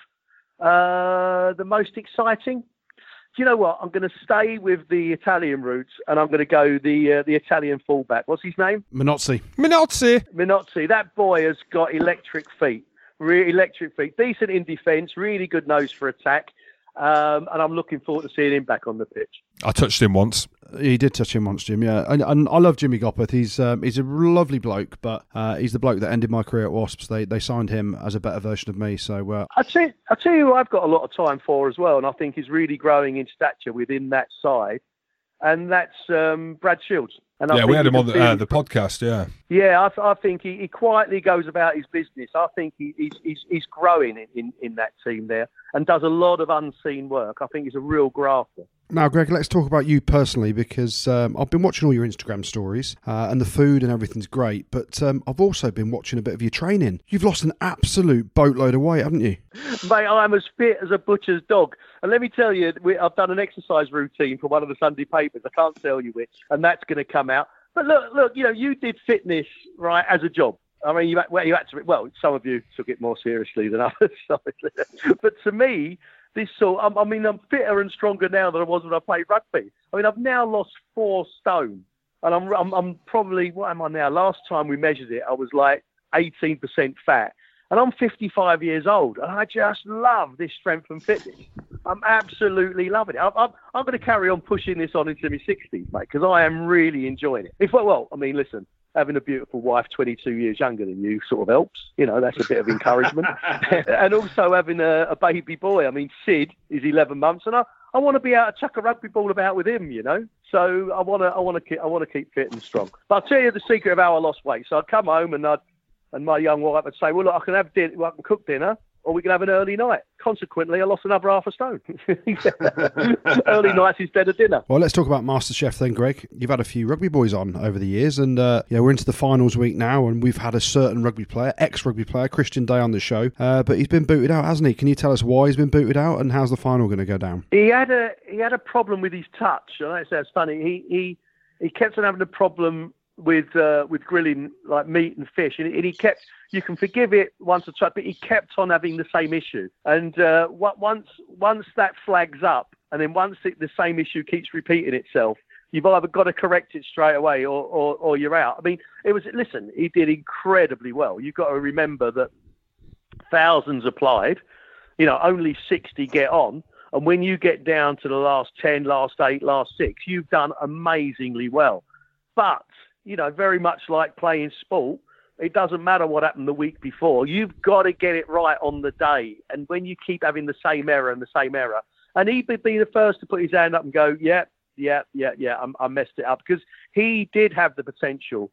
Uh, the most exciting. Do you know what? I'm going to stay with the Italian roots, and I'm going to go the uh, the Italian fullback. What's his name? Minozzi. Minozzi. Minozzi. That boy has got electric feet. Really electric feet. Decent in defence. Really good nose for attack. Um, and I'm looking forward to seeing him back on the pitch. I touched him once. He did touch him once, Jim. Yeah, and, and I love Jimmy Gopperth. He's um, he's a lovely bloke, but uh, he's the bloke that ended my career at Wasps. They they signed him as a better version of me. So uh, I tell I tell you, who I've got a lot of time for as well, and I think he's really growing in stature within that side, and that's um, Brad Shields. And I yeah, we had him on the, uh, the podcast. Yeah, Yeah, I, I think he, he quietly goes about his business. I think he, he's, he's, he's growing in, in, in that team there and does a lot of unseen work. I think he's a real grafter. Now, Greg, let's talk about you personally because um, I've been watching all your Instagram stories uh, and the food and everything's great, but um, I've also been watching a bit of your training. You've lost an absolute boatload of weight, haven't you? Mate, I'm as fit as a butcher's dog. And let me tell you, we, I've done an exercise routine for one of the Sunday papers. I can't tell you which, and that's going to come out. But look, look, you know, you did fitness right as a job. I mean, you, well, you had to. Well, some of you took it more seriously than others, but to me, this sort. I, I mean, I'm fitter and stronger now than I was when I played rugby. I mean, I've now lost four stone, and I'm, I'm, I'm probably what am I now? Last time we measured it, I was like 18% fat, and I'm 55 years old, and I just love this strength and fitness. I'm absolutely loving it. I'm, I'm, I'm going to carry on pushing this on into my 60s, mate, because I am really enjoying it. If well, I mean, listen, having a beautiful wife 22 years younger than you sort of helps. You know, that's a bit of encouragement. and also having a, a baby boy. I mean, Sid is 11 months, and I, I want to be able to chuck a rugby ball about with him. You know, so I want to I want to keep I want to keep fit and strong. But I'll tell you the secret of how I lost weight. So I'd come home and I'd and my young wife would say, "Well, look, I can have dinner, well, I can cook dinner." Or we can have an early night. Consequently, I lost another half a stone. early nights instead of dinner. Well, let's talk about MasterChef then, Greg. You've had a few rugby boys on over the years, and uh, yeah, we're into the finals week now, and we've had a certain rugby player, ex-rugby player, Christian Day, on the show, uh, but he's been booted out, hasn't he? Can you tell us why he's been booted out, and how's the final going to go down? He had a he had a problem with his touch. I know it sounds funny. He he he kept on having a problem with uh, with grilling like meat and fish, and, and he kept. You can forgive it once or twice, but he kept on having the same issue. And uh, what, once once that flags up, and then once it, the same issue keeps repeating itself, you've either got to correct it straight away or, or, or you're out. I mean, it was listen, he did incredibly well. You've got to remember that thousands applied, you know, only 60 get on. And when you get down to the last 10, last eight, last six, you've done amazingly well. But, you know, very much like playing sport, it doesn't matter what happened the week before. You've got to get it right on the day. And when you keep having the same error and the same error, and he'd be the first to put his hand up and go, yeah, yeah, yeah, yeah, I, I messed it up. Because he did have the potential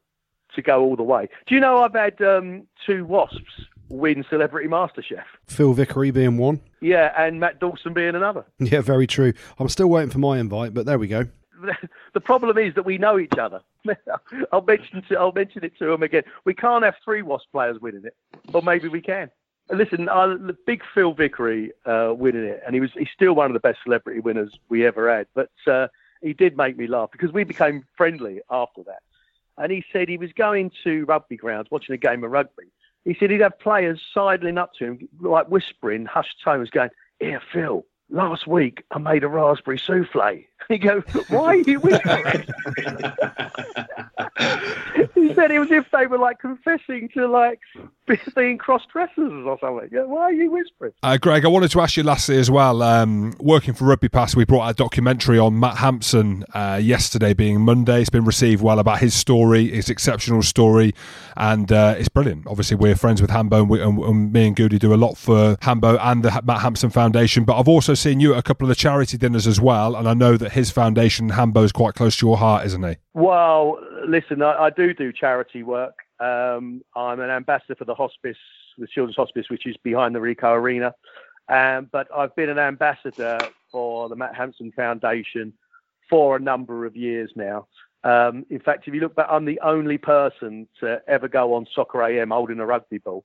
to go all the way. Do you know I've had um, two Wasps win Celebrity MasterChef? Phil Vickery being one. Yeah, and Matt Dawson being another. Yeah, very true. I'm still waiting for my invite, but there we go. The problem is that we know each other. I'll mention to, I'll mention it to him again. We can't have three Wasp players winning it, or maybe we can. Listen, I, the big Phil Vickery uh, winning it, and he was he's still one of the best celebrity winners we ever had. But uh, he did make me laugh because we became friendly after that. And he said he was going to rugby grounds watching a game of rugby. He said he'd have players sidling up to him, like whispering, hushed tones, going, "Here, Phil, last week I made a raspberry souffle." He goes, "Why are you whispering?" he said it was if they were like confessing to like being cross dressers or something. Yeah, why are you whispering? Uh, Greg, I wanted to ask you lastly as well. Um, working for Rugby Pass, we brought a documentary on Matt Hampson uh, yesterday, being Monday. It's been received well about his story, his exceptional story, and uh, it's brilliant. Obviously, we're friends with Hambo, and, we, and, and me and Goody do a lot for Hambo and the Matt Hampson Foundation. But I've also seen you at a couple of the charity dinners as well, and I know that his foundation, Hambo, is quite close to your heart, isn't he? Well, listen, I, I do do charity work. Um, I'm an ambassador for the hospice, the Children's Hospice, which is behind the Ricoh Arena. Um, but I've been an ambassador for the Matt Hampson Foundation for a number of years now. Um, in fact, if you look back, I'm the only person to ever go on Soccer AM holding a rugby ball.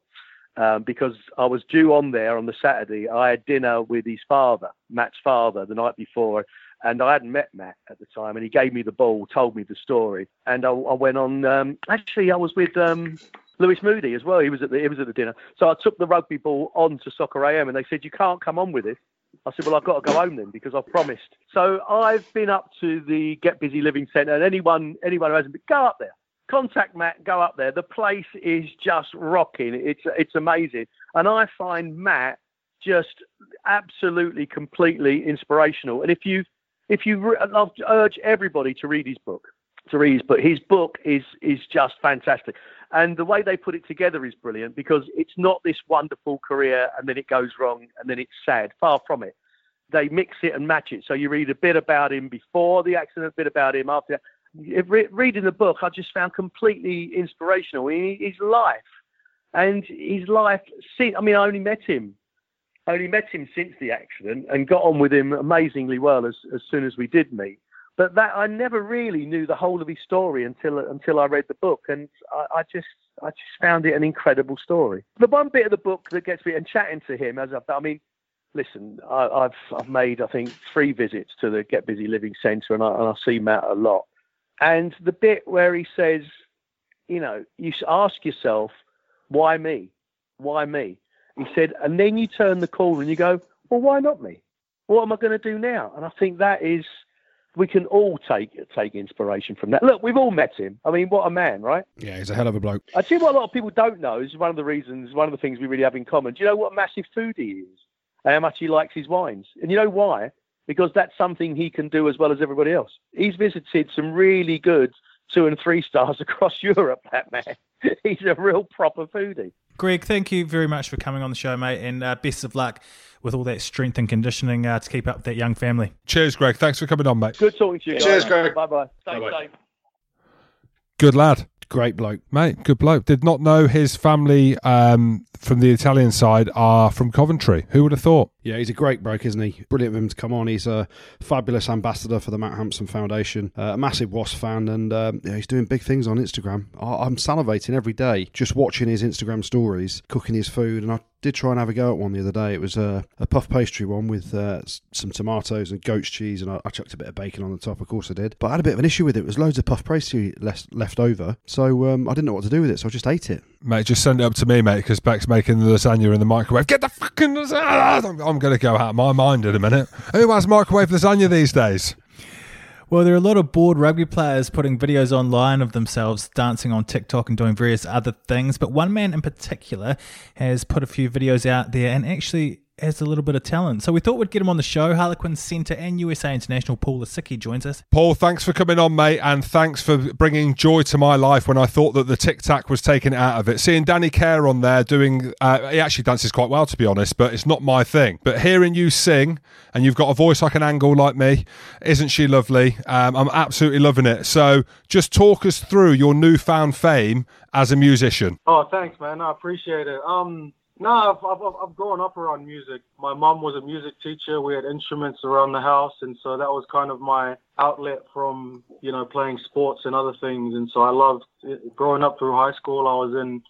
Um, because I was due on there on the Saturday. I had dinner with his father, Matt's father, the night before, and I hadn't met Matt at the time, and he gave me the ball, told me the story, and I, I went on. Um, actually, I was with um, Lewis Moody as well. He was at the he was at the dinner, so I took the rugby ball on to Soccer AM, and they said you can't come on with this. I said, well, I've got to go home then because I've promised. So I've been up to the Get Busy Living Centre, and anyone anyone who hasn't been, go up there. Contact Matt, go up there. The place is just rocking. It's it's amazing, and I find Matt just absolutely, completely inspirational. And if you, if you, I'll urge everybody to read his book. To read his book. His book is is just fantastic, and the way they put it together is brilliant because it's not this wonderful career and then it goes wrong and then it's sad. Far from it. They mix it and match it. So you read a bit about him before the accident, a bit about him after. Reading the book, I just found completely inspirational. His life and his life. I mean, I only met him I only met him since the accident and got on with him amazingly well as, as soon as we did meet. But that I never really knew the whole of his story until until I read the book, and I, I just I just found it an incredible story. The one bit of the book that gets me and chatting to him as I, I mean, listen, I, have I've made I think three visits to the Get Busy Living Centre, and I, and I see Matt a lot. And the bit where he says, you know, you ask yourself, why me? Why me? He said, and then you turn the corner and you go, well, why not me? What am I going to do now? And I think that is, we can all take take inspiration from that. Look, we've all met him. I mean, what a man, right? Yeah, he's a hell of a bloke. I you what, a lot of people don't know is one of the reasons, one of the things we really have in common. Do you know what a massive foodie he is? And how much he likes his wines. And you know why? Because that's something he can do as well as everybody else. He's visited some really good two and three stars across Europe. That man, he's a real proper foodie. Greg, thank you very much for coming on the show, mate, and uh, best of luck with all that strength and conditioning uh, to keep up that young family. Cheers, Greg. Thanks for coming on, mate. Good talking to you. Guys. Cheers, Greg. Bye bye. Stay safe. Good lad. Great bloke, mate. Good bloke. Did not know his family um, from the Italian side are from Coventry. Who would have thought? Yeah, he's a great bloke, isn't he? Brilliant of him to come on. He's a fabulous ambassador for the Matt Hampson Foundation, uh, a massive Wasp fan, and um, yeah, he's doing big things on Instagram. I- I'm salivating every day just watching his Instagram stories, cooking his food, and I did try and have a go at one the other day. It was a, a puff pastry one with uh, some tomatoes and goat's cheese, and I, I, chucked a bit of bacon on the top. Of course, I did. But I had a bit of an issue with it. It was loads of puff pastry left, left over, so um, I didn't know what to do with it, so I just ate it. Mate, just send it up to me, mate, because Beck's making the lasagna in the microwave. Get the fucking lasagna! I'm, I'm going to go out of my mind in a minute. Who has microwave lasagna these days? Well, there are a lot of bored rugby players putting videos online of themselves dancing on TikTok and doing various other things, but one man in particular has put a few videos out there and actually has a little bit of talent. So we thought we'd get him on the show. Harlequin Centre and USA International Paul Lasike joins us. Paul, thanks for coming on, mate, and thanks for bringing joy to my life when I thought that the tic tac was taken out of it. Seeing Danny Care on there doing, uh, he actually dances quite well, to be honest, but it's not my thing. But hearing you sing, and you've got a voice like an angle like me, isn't she lovely? Um, I'm absolutely loving it. So just talk us through your newfound fame as a musician. Oh, thanks, man. I appreciate it. Um, no, I've, I've, I've grown up around music. My mum was a music teacher. We had instruments around the house, and so that was kind of my outlet from you know playing sports and other things. And so I loved it. growing up through high school. I was in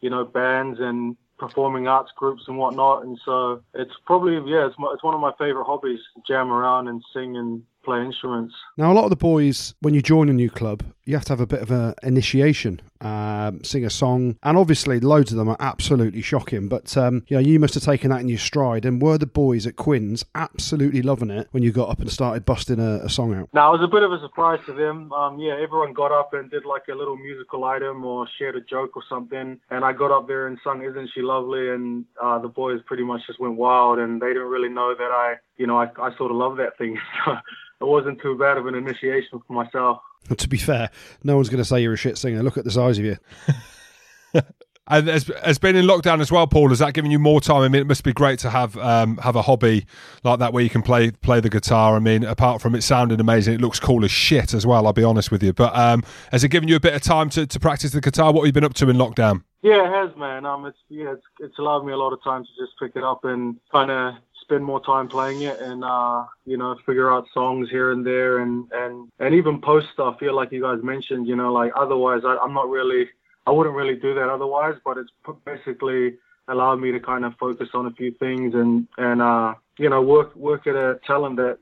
you know bands and performing arts groups and whatnot. And so it's probably yeah, it's my, it's one of my favorite hobbies: jam around and sing and play instruments. Now, a lot of the boys, when you join a new club, you have to have a bit of an initiation, um, sing a song, and obviously, loads of them are absolutely shocking. But um, you know, you must have taken that in your stride. And were the boys at Quins absolutely loving it when you got up and started busting a, a song out? Now, it was a bit of a surprise to them. Um, yeah, everyone got up and did like a little musical item or shared a joke or something, and I got up there and sung "Isn't She Lovely?" and uh, the boys pretty much just went wild, and they didn't really know that I, you know, I, I sort of love that thing. it wasn't too bad of an initiation for myself. to be fair, no one's going to say you're a shit singer. Look at the size of you. and has, has been in lockdown as well, Paul. Has that given you more time? I mean, it must be great to have um, have a hobby like that where you can play play the guitar. I mean, apart from it sounding amazing, it looks cool as shit as well. I'll be honest with you. But um, has it given you a bit of time to, to practice the guitar? What have you been up to in lockdown? Yeah, it has, man. Um, it's yeah, it's, it's allowed me a lot of time to just pick it up and kind of spend more time playing it and uh, you know figure out songs here and there and and and even post stuff. Feel like you guys mentioned, you know, like otherwise I, I'm not really I wouldn't really do that otherwise. But it's basically allowed me to kind of focus on a few things and and uh, you know work work at a talent that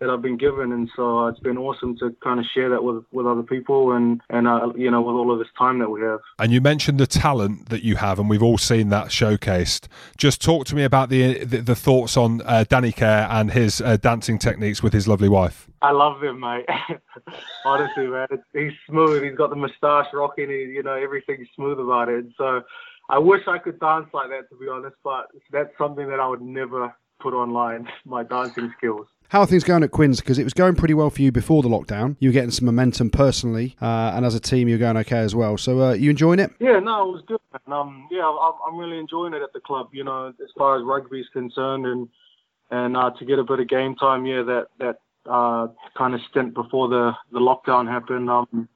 that I've been given, and so it's been awesome to kind of share that with, with other people, and and uh, you know with all of this time that we have. And you mentioned the talent that you have, and we've all seen that showcased. Just talk to me about the the, the thoughts on uh, Danny Care and his uh, dancing techniques with his lovely wife. I love him, mate. Honestly, man, he's smooth. He's got the moustache rocking. He, you know, everything's smooth about it. So I wish I could dance like that, to be honest. But that's something that I would never put online my dancing skills. How are things going at Quins? Because it was going pretty well for you before the lockdown. You were getting some momentum personally, uh, and as a team, you're going okay as well. So, uh, you enjoying it? Yeah, no, it was good. Um, yeah, I'm really enjoying it at the club. You know, as far as rugby is concerned, and and uh, to get a bit of game time, yeah, that that uh, kind of stint before the the lockdown happened. Um,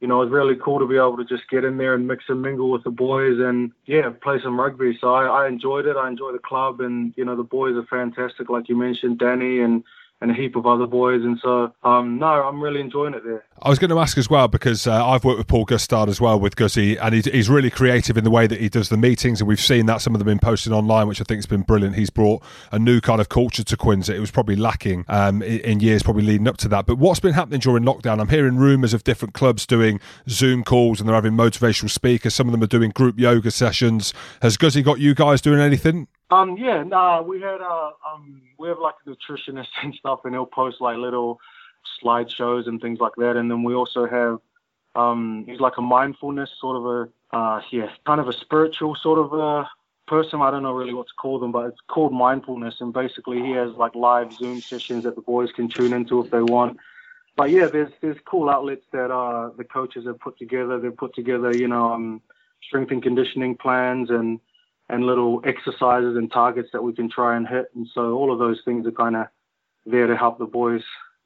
you know, it was really cool to be able to just get in there and mix and mingle with the boys and yeah, play some rugby. So I, I enjoyed it. I enjoy the club and you know the boys are fantastic, like you mentioned, Danny and and a heap of other boys. And so, um, no, I'm really enjoying it there. I was going to ask as well because uh, I've worked with Paul Gustard as well with Guzzy, and he's, he's, really creative in the way that he does the meetings, and we've seen that some of them been posted online, which I think has been brilliant. He's brought a new kind of culture to that it was probably lacking um, in, in, years probably leading up to that. But what's been happening during lockdown? I'm hearing rumours of different clubs doing Zoom calls and they're having motivational speakers. Some of them are doing group yoga sessions. Has Guzzy got you guys doing anything? Um, yeah, nah, we had uh, um, we have like a nutritionist and stuff, and he'll post like little slideshows and things like that. And then we also have um, he's like a mindfulness sort of a uh, yeah, kind of a spiritual sort of a person. I don't know really what to call them, but it's called mindfulness. And basically, he has like live Zoom sessions that the boys can tune into if they want. But yeah, there's there's cool outlets that uh, the coaches have put together. They've put together, you know, um, strength and conditioning plans and and little exercises and targets that we can try and hit. And so all of those things are kind of there to help the boys,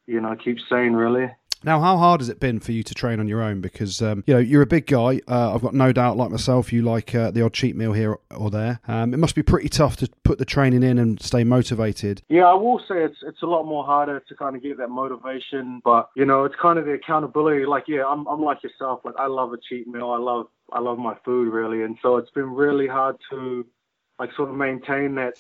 you know, keep sane really. Now, how hard has it been for you to train on your own? Because um, you know you're a big guy. Uh, I've got no doubt, like myself, you like uh, the odd cheat meal here or there. Um, it must be pretty tough to put the training in and stay motivated. Yeah, I will say it's it's a lot more harder to kind of get that motivation, but you know it's kind of the accountability. Like, yeah, I'm I'm like yourself. Like, I love a cheat meal. I love I love my food really, and so it's been really hard to like sort of maintain that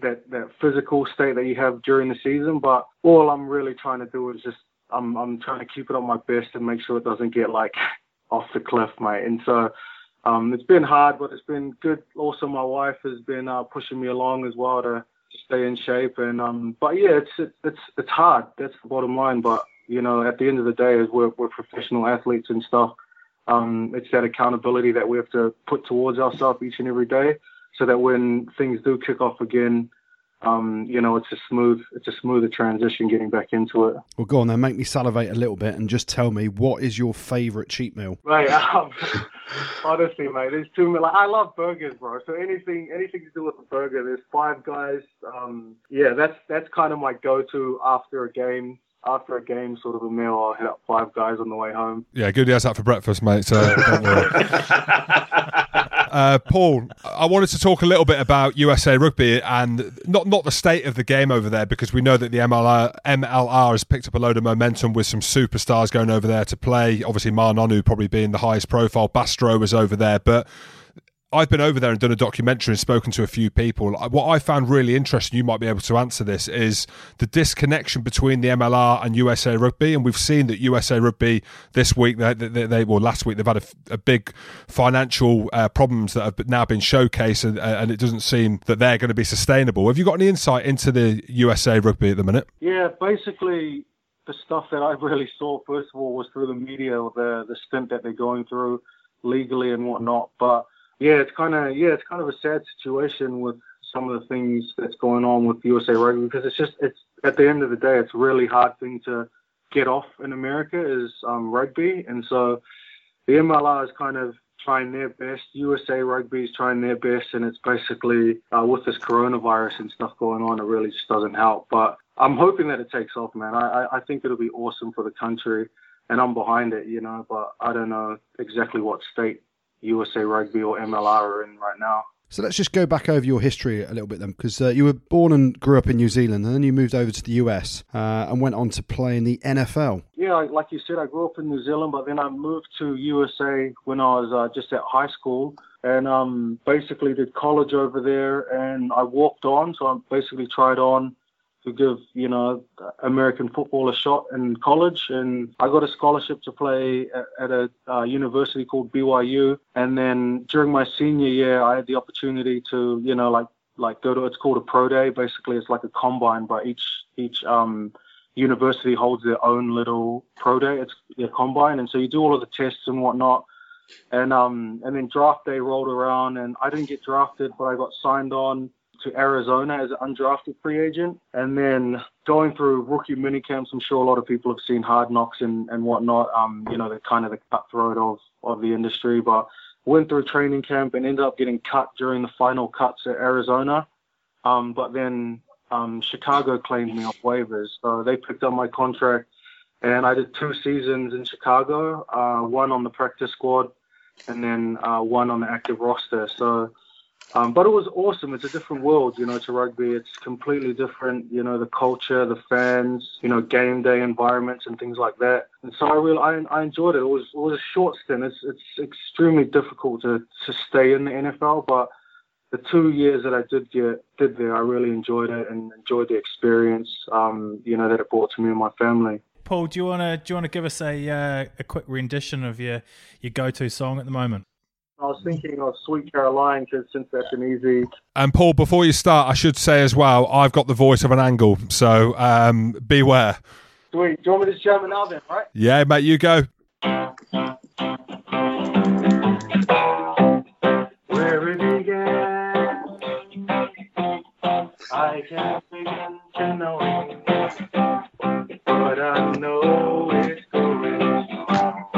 that that physical state that you have during the season. But all I'm really trying to do is just I'm I'm trying to keep it on my best and make sure it doesn't get like off the cliff, mate. And so um, it's been hard, but it's been good. Also, my wife has been uh, pushing me along as well to, to stay in shape. And um, but yeah, it's it's it's hard. That's the bottom line. But you know, at the end of the day, as we're we're professional athletes and stuff um, it's that accountability that we have to put towards ourselves each and every day, so that when things do kick off again, um, you know, it's a smooth, it's a smoother transition getting back into it. Well, go on then, make me salivate a little bit and just tell me what is your favourite cheat meal? Right, um, honestly, mate, there's too many. Like, I love burgers, bro. So anything, anything to do with a burger, there's Five Guys. Um, yeah, that's that's kind of my go-to after a game after a game, sort of a meal, I'll hit up Five Guys on the way home. Yeah, good. Has that for breakfast, mate. So don't worry. uh, Paul, I wanted to talk a little bit about USA Rugby and not not the state of the game over there because we know that the MLR, MLR has picked up a load of momentum with some superstars going over there to play. Obviously, Ma'a Nonu probably being the highest profile. Bastareaud was over there, but I've been over there and done a documentary and spoken to a few people. What I found really interesting, you might be able to answer this, is the disconnection between the MLR and USA Rugby. And we've seen that USA Rugby this week, they, they, they well, last week, they've had a, a big financial uh, problems that have now been showcased, and, and, it doesn't seem that they're going to be sustainable. Have you got any insight into the USA Rugby at the minute? Yeah, basically, the stuff that I really saw, first of all, was through the media, the the stint that they're going through legally and whatnot. But yeah, it's kind of yeah, it's kind of a sad situation with some of the things that's going on with USA Rugby because it's just it's at the end of the day, it's a really hard thing to get off in America is um, rugby, and so the MLR is kind of trying their best. USA Rugby is trying their best, and it's basically uh, with this coronavirus and stuff going on, it really just doesn't help. But I'm hoping that it takes off, man. I, I think it'll be awesome for the country, and I'm behind it, you know. But I don't know exactly what state USA Rugby or MLR are in right now. So let's just go back over your history a little bit then, because uh, you were born and grew up in New Zealand, and then you moved over to the US uh, and went on to play in the NFL. Yeah, like you said, I grew up in New Zealand, but then I moved to USA when I was uh, just at high school, and um, basically did college over there, and I walked on, so I basically tried on to give you know American football a shot in college, and I got a scholarship to play at, at a uh, university called BYU. And then during my senior year, I had the opportunity to you know like like go to it's called a pro day. Basically, it's like a combine, but each each um, university holds their own little pro day. It's their combine, and so you do all of the tests and whatnot. And um and then draft day rolled around, and I didn't get drafted, but I got signed on to Arizona as an undrafted free agent, and then going through rookie mini camps. I'm sure a lot of people have seen Hard Knocks and, and whatnot. Um, you know, they're kind of the cutthroat of of the industry, but went through training camp and ended up getting cut during the final cuts at Arizona. Um, but then um, Chicago claimed me off waivers, so they picked up my contract, and I did two seasons in Chicago, uh, one on the practice squad, and then uh, one on the active roster. So, um, but it was awesome. It's a different world, you know, to rugby. It's completely different, you know, the culture, the fans, you know, game day environments and things like that. And so I really, I, I enjoyed it. It was, it was a short stint. It's, it's extremely difficult to, to stay in the NFL, but the two years that I did get did there, I really enjoyed it and enjoyed the experience, um, you know, that it brought to me and my family. Paul, do you want to do you want to give us a uh, a quick rendition of your your go to song at the moment? I was thinking of Sweet Caroline because since that's an easy. And Paul, before you start, I should say as well, I've got the voice of an angle, so um, beware. Sweet. Do you want me to jam it now then, right? Yeah, mate, you go. Where it began, I can't begin to know, but I know it's going on.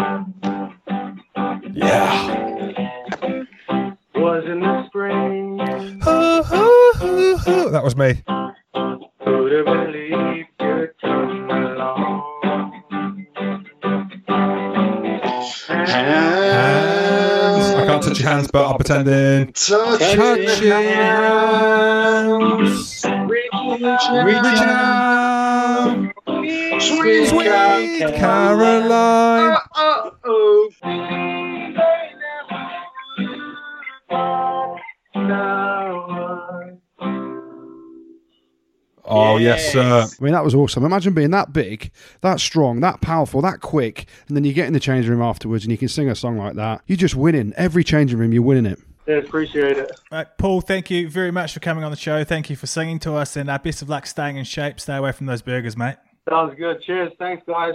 Yeah. Was in the spring, That was me. who'd have believed you'd come along? Hands. I can't touch your hands, but I'll pretend in. Touching hands. Reaching out. Sweet, sweet Caroline. Oh, yes, sir. I mean, that was awesome. Imagine being that big, that strong, that powerful, that quick, and then you get in the changing room afterwards and you can sing a song like that. You're just winning. Every changing room, you're winning it. Yeah, appreciate it. Right, Paul, thank you very much for coming on the show. Thank you for singing to us, and uh, best of luck staying in shape. Stay away from those burgers, mate. Sounds good. Cheers. Thanks, guys.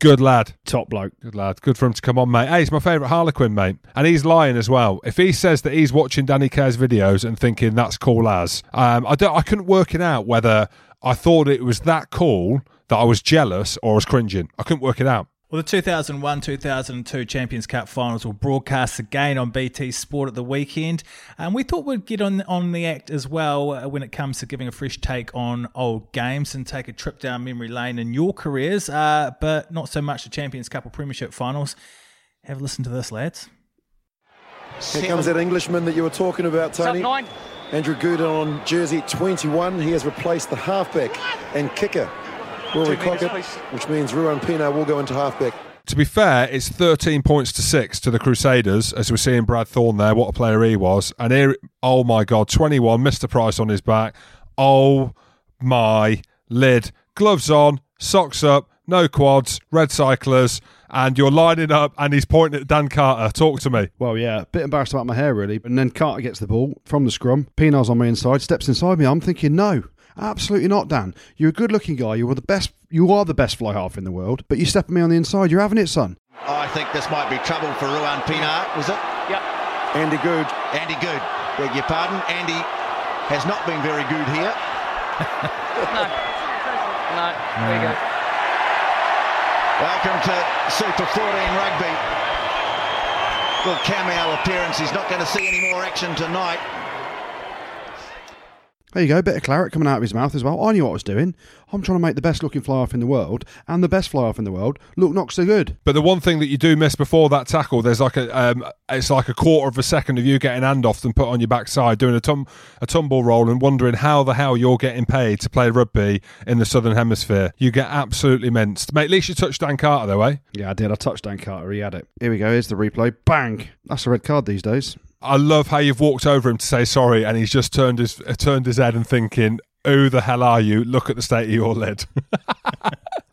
Good lad. Top bloke. Good lad. Good for him to come on, mate. Hey, he's my favourite Harlequin, mate. And he's lying as well. If he says that he's watching Danny Care's videos and thinking that's cool as, um, I, don't, I couldn't work it out whether I thought it was that cool that I was jealous or was cringing. I couldn't work it out. Well, the 2001 2002 Champions Cup finals will broadcast again on BT Sport at the weekend. And we thought we'd get on, on the act as well uh, when it comes to giving a fresh take on old games and take a trip down memory lane in your careers, uh, but not so much the Champions Cup or Premiership finals. Have a listen to this, lads. Here comes that Englishman that you were talking about, Tony. Andrew Gooden on jersey 21. He has replaced the halfback and kicker, Rory Kockott, which means Ruan Pienaar will go into halfback. To be fair, it's 13 points to six to the Crusaders, as we're seeing Brad Thorn there. What a player he was. And here, oh my God, 21, Mr. Price on his back. Oh my lid. Gloves on, socks up, no quads, red cyclers, and you're lining up and he's pointing at Dan Carter. Talk to me. Well, yeah, a bit embarrassed about my hair, really. And then Carter gets the ball from the scrum. Pienaar's on my inside, steps inside me. I'm thinking, no, absolutely not, Dan. You're a good looking guy. You are the best. You are the best fly half in the world. But you step me on the inside. You're having it, son. I think this might be trouble for Ruan Pienaar, was it? Yep. Andy Goode. Andy Goode. Beg your pardon. Andy has not been very good here. No, there you go. Welcome to Super 14 Rugby. Little cameo appearance. He's not going to see any more action tonight. There you go, bit of claret coming out of his mouth as well. I knew what I was doing. I'm trying to make the best looking fly off in the world and the best fly off in the world look not so good. But the one thing that you do miss before that tackle, there's like a, um, it's like a quarter of a second of you getting handoffed and put on your backside, doing a, tum- a tumble roll and wondering how the hell you're getting paid to play rugby in the Southern Hemisphere. You get absolutely minced. Mate, at least you touched Dan Carter though, eh? Yeah, I did. I touched Dan Carter. He had it. Here we go. Here's the replay. Bang. That's a red card these days. I love how you've walked over him to say sorry, and he's just turned his uh, turned his head and thinking, "Who the hell are you? Look at the state of your lid."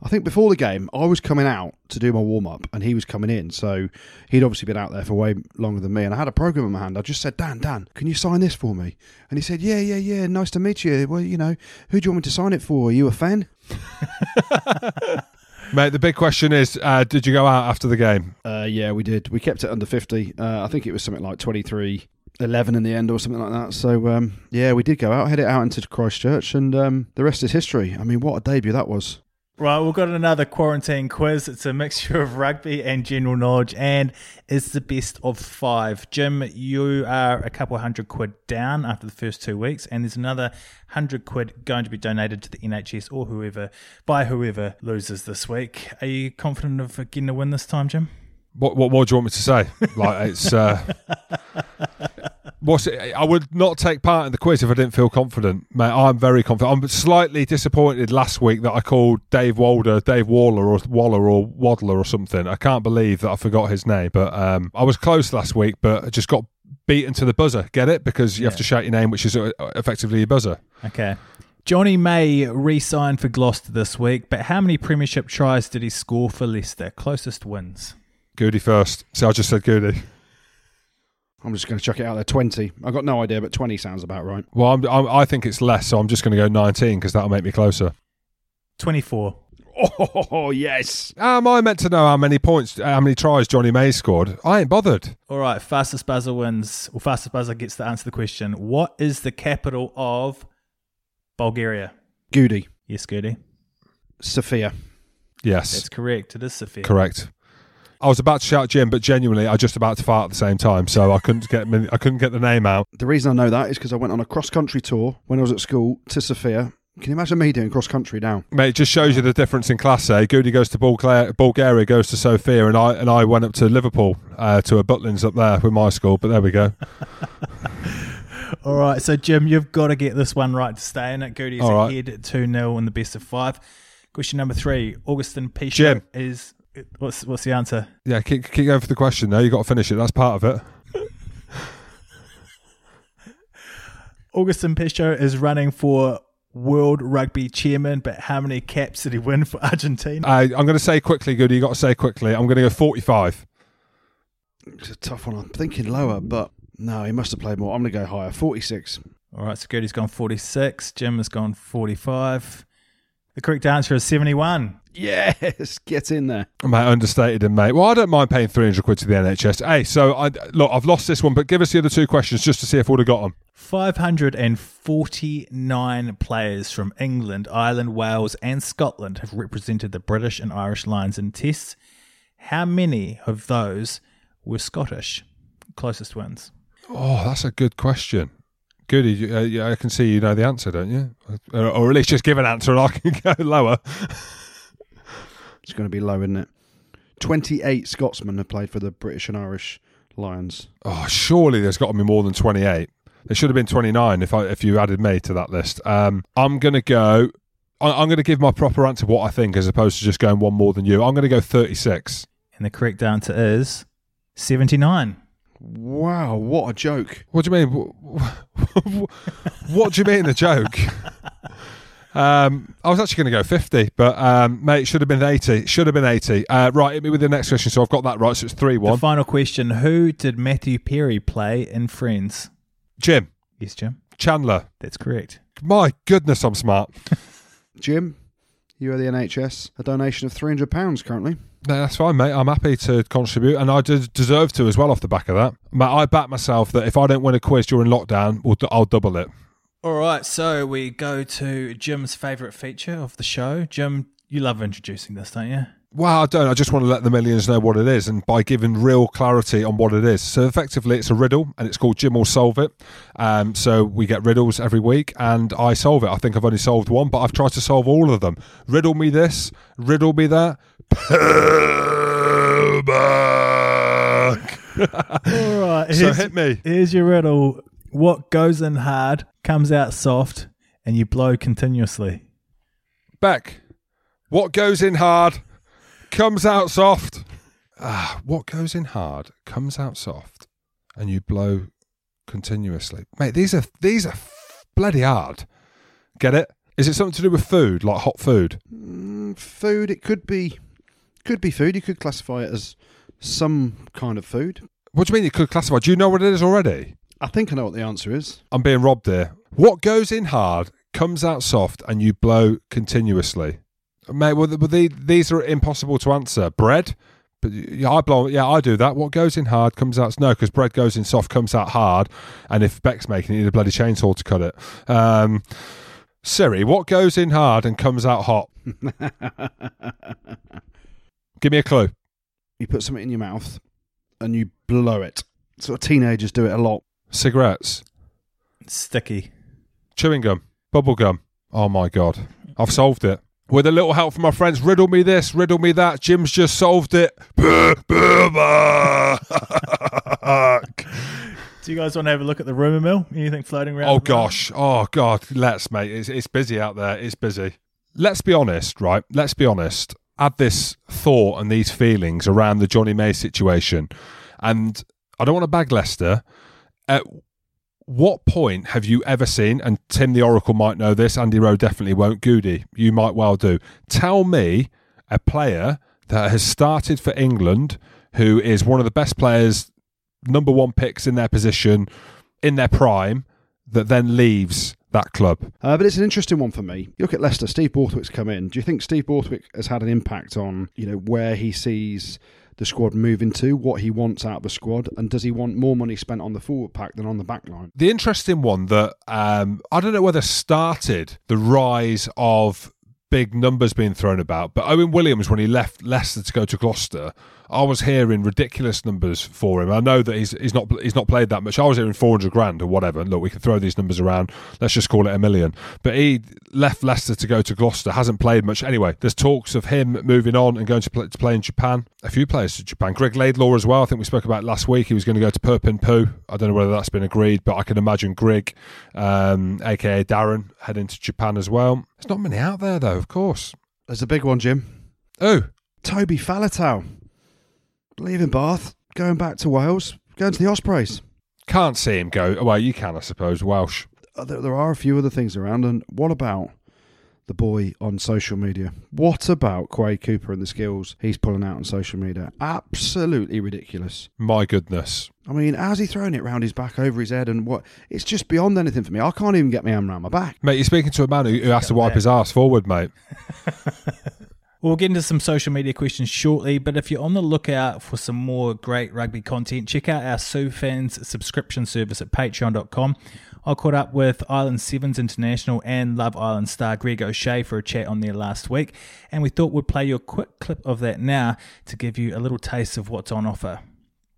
I think before the game, I was coming out to do my warm up, and he was coming in. So he'd obviously been out there for way longer than me. And I had a program in my hand. I just said, Dan, Dan, can you sign this for me? And he said, Yeah, yeah, yeah. Nice to meet you. Well, you know, who do you want me to sign it for? Are you a fan? Mate, the big question is, uh, did you go out after the game? Uh, yeah, we did. We kept it under 50. Uh, I think it was something like 23 11 in the end or something like that. So, um, yeah, we did go out, headed out into Christchurch, and um, the rest is history. I mean, what a debut that was. Right, we've got another quarantine quiz. It's a mixture of rugby and general knowledge, and it's the best of five. Jim, you are a couple hundred quid down after the first two weeks, and there's another hundred quid going to be donated to the NHS or whoever by whoever loses this week. Are you confident of getting a win this time, Jim? What, what more do you want me to say? Like it's. Uh, what's it? I would not take part in the quiz if I didn't feel confident, mate. I'm very confident. I'm slightly disappointed last week that I called Dave Walder, Dave Waller, or Waller, or Waddler, or something. I can't believe that I forgot his name, but um, I was close last week, but I just got beaten to the buzzer. Get it? Because you Yeah. have to shout your name, which is uh, effectively your buzzer. Okay. Jonny May re-signed for Gloucester this week, but how many premiership tries did he score for Leicester? Closest wins. Goody first. So I just said Goody. I'm just going to chuck it out there 20. I've got no idea, but 20 sounds about right. Well, I'm, I'm, I think it's less, so I'm just going to go 19 because that'll make me closer. 24. Oh, yes. How am I meant to know how many points, how many tries Jonny May scored? I ain't bothered. All right, fastest buzzer wins. Well, fastest buzzer gets to answer the question. What is the capital of Bulgaria? Goody. Yes, Gertie. Sofia. Yes, That's correct. It is Sofia. correct. I was about to shout Jim, but genuinely, I was just about to fart at the same time, so I couldn't get I couldn't get the name out. The reason I know that is because I went on a cross country tour when I was at school to Sofia. Can you imagine me doing cross country now? Mate, it just shows you the difference in class. Eh? Goody goes to Bulgaria, Bulgaria goes to Sofia, and I and I went up to Liverpool uh, to a Butlins up there with my school. But there we go. All right, so Jim, you've got to get this one right to stay in it. Goody's All right. ahead at 2 0 in the best of five. Question number three Agustin Pichot Jim. is. What's, what's the answer? Yeah, keep, keep going for the question. though. you got to finish it. That's part of it. Agustin Pichot is running for World Rugby Chairman, but how many caps did he win for Argentina? I, I'm going to say quickly, Goody. You got to say quickly. I'm going to go 45. It's a tough one. I'm thinking lower, but no, he must have played more. I'm going to go higher. 46. All right, so Goody's gone 46. Jim has gone 45. The correct answer is 71. Yes, get in there. Mate, understated him, mate. Well, I don't mind paying 300 quid to the NHS. Hey, so I look, I've lost this one, but give us the other two questions just to see if we'd have got them. 549 players from England, Ireland, Wales, and Scotland have represented the British and Irish Lions in tests. How many of those were Scottish? Closest ones. Oh, that's a good question. Goody, you- uh, yeah, I can see you know the answer, don't you? Or, or at least just give an answer and I can go lower. It's going to be low, isn't it? 28 Scotsmen have played for the British and Irish Lions. Oh, surely there's got to be more than 28. There should have been 29 if I if you added me to that list. Um, I'm going to go. I, I'm going to give my proper answer what I think as opposed to just going one more than you. I'm going to go 36. And the correct answer is 79. Wow, what a joke. What do you mean? what do you mean the joke? Um, I was actually going to go 50, but um, mate, it should have been 80. It should have been 80. Uh, right, hit me with the next question. So I've got that right. So it's 3 The 1. final question Who did Matthew Perry play in Friends? Jim, Yes, Jim. Chandler. That's correct. My goodness, I'm smart. Jim, you are the NHS a donation of £300 currently. No, that's fine, mate. I'm happy to contribute, and I deserve to as well off the back of that. Mate, I back myself that if I don't win a quiz during lockdown, we'll d- I'll double it. All right, so we go to Jim's favourite feature of the show. Jim, you love introducing this, don't you? Well, I don't. I just want to let the millions know what it is, and by giving real clarity on what it is. So effectively, it's a riddle, and it's called Jim will solve it. Um, so we get riddles every week, and I solve it. I think I've only solved one, but I've tried to solve all of them. Riddle me this, riddle me that. All right, so hit me. Here's your riddle. What goes in hard comes out soft, and you blow continuously. Back. what goes in hard comes out soft. Ah, what goes in hard comes out soft, and you blow continuously. Mate, these are these are bloody hard. Get it? Is it something to do with food, like hot food? Mm, food, it could be could be food. You could classify it as some kind of food. What do you mean you could classify? Do you know what it is already? I think I know what the answer is. I'm being robbed here. What goes in hard comes out soft, and you blow continuously. Mate, well, th- well, the- these are impossible to answer. Bread, But yeah, I blow. Yeah, I do that. What goes in hard comes out no, because bread goes in soft, comes out hard. And if Beck's making it, you need a bloody chainsaw to cut it. Um, Siri, what goes in hard and comes out hot? Give me a clue. You put something in your mouth and you blow it. Sort of teenagers do it a lot. Cigarettes, Sticky. chewing gum, bubble gum. Oh my god, I've solved it. With a little help from my friends, riddle me this, riddle me that. Jim's just solved it. Do you guys want to have a look at the rumour mill? Anything floating around? Oh gosh, oh god, let's mate. It's it's busy out there. It's busy. Let's be honest, right? Let's be honest. Add this thought and these feelings around the Jonny May situation, and I don't want to bag Leicester. At what point have you ever seen? And Tim the Oracle might know this. Andy Rowe definitely won't. Goody, you might well do. Tell me a player that has started for England who is one of the best players, number one picks in their position, in their prime, that then leaves that club. Uh, but it's an interesting one for me. You look at Leicester. Steve Borthwick's come in. Do you think Steve Borthwick has had an impact on you know where he sees the squad moving to, what he wants out of the squad, and does he want more money spent on the forward pack than on the back line? The interesting one that um, I don't know whether started the rise of big numbers being thrown about, but Owen Williams, when he left Leicester to go to Gloucester, I was hearing ridiculous numbers for him. I know that he's he's not he's not played that much. I was hearing four hundred grand or whatever. And look, we can throw these numbers around. Let's just call it a million. But he left Leicester to go to Gloucester. Hasn't played much anyway. There's talks of him moving on and going to play, to play in Japan. A few players to Japan. Greig Laidlaw as well. I think we spoke about last week. He was going to go to Perpin I don't know whether that's been agreed, but I can imagine Greg, um, aka Darren, heading to Japan as well. There's not many out there though. Of course. There's a big one, Jim. Oh, Toby Faletau leaving Bath, going back to Wales, going to the Ospreys. can't see him go. Well, you can, I suppose. Welsh. Uh, There, there are a few other things around, and what about the boy on social media? What about Quade Cooper and the skills he's pulling out on social media? Absolutely ridiculous. My goodness. I mean, how's he throwing it round his back, over his head, and what? It's just beyond anything for me. I can't even get my arm around my back. Mate, you're speaking to a man who, who has to wipe his ass forward, mate. We'll get into some social media questions shortly, but if you're on the lookout for some more great rugby content, check out our Sue Fans subscription service at patreon.com. I caught up with Ireland Sevens International and Love Island star Greg O'Shea for a chat on there last week, and we thought we'd play you a quick clip of that now to give you a little taste of what's on offer.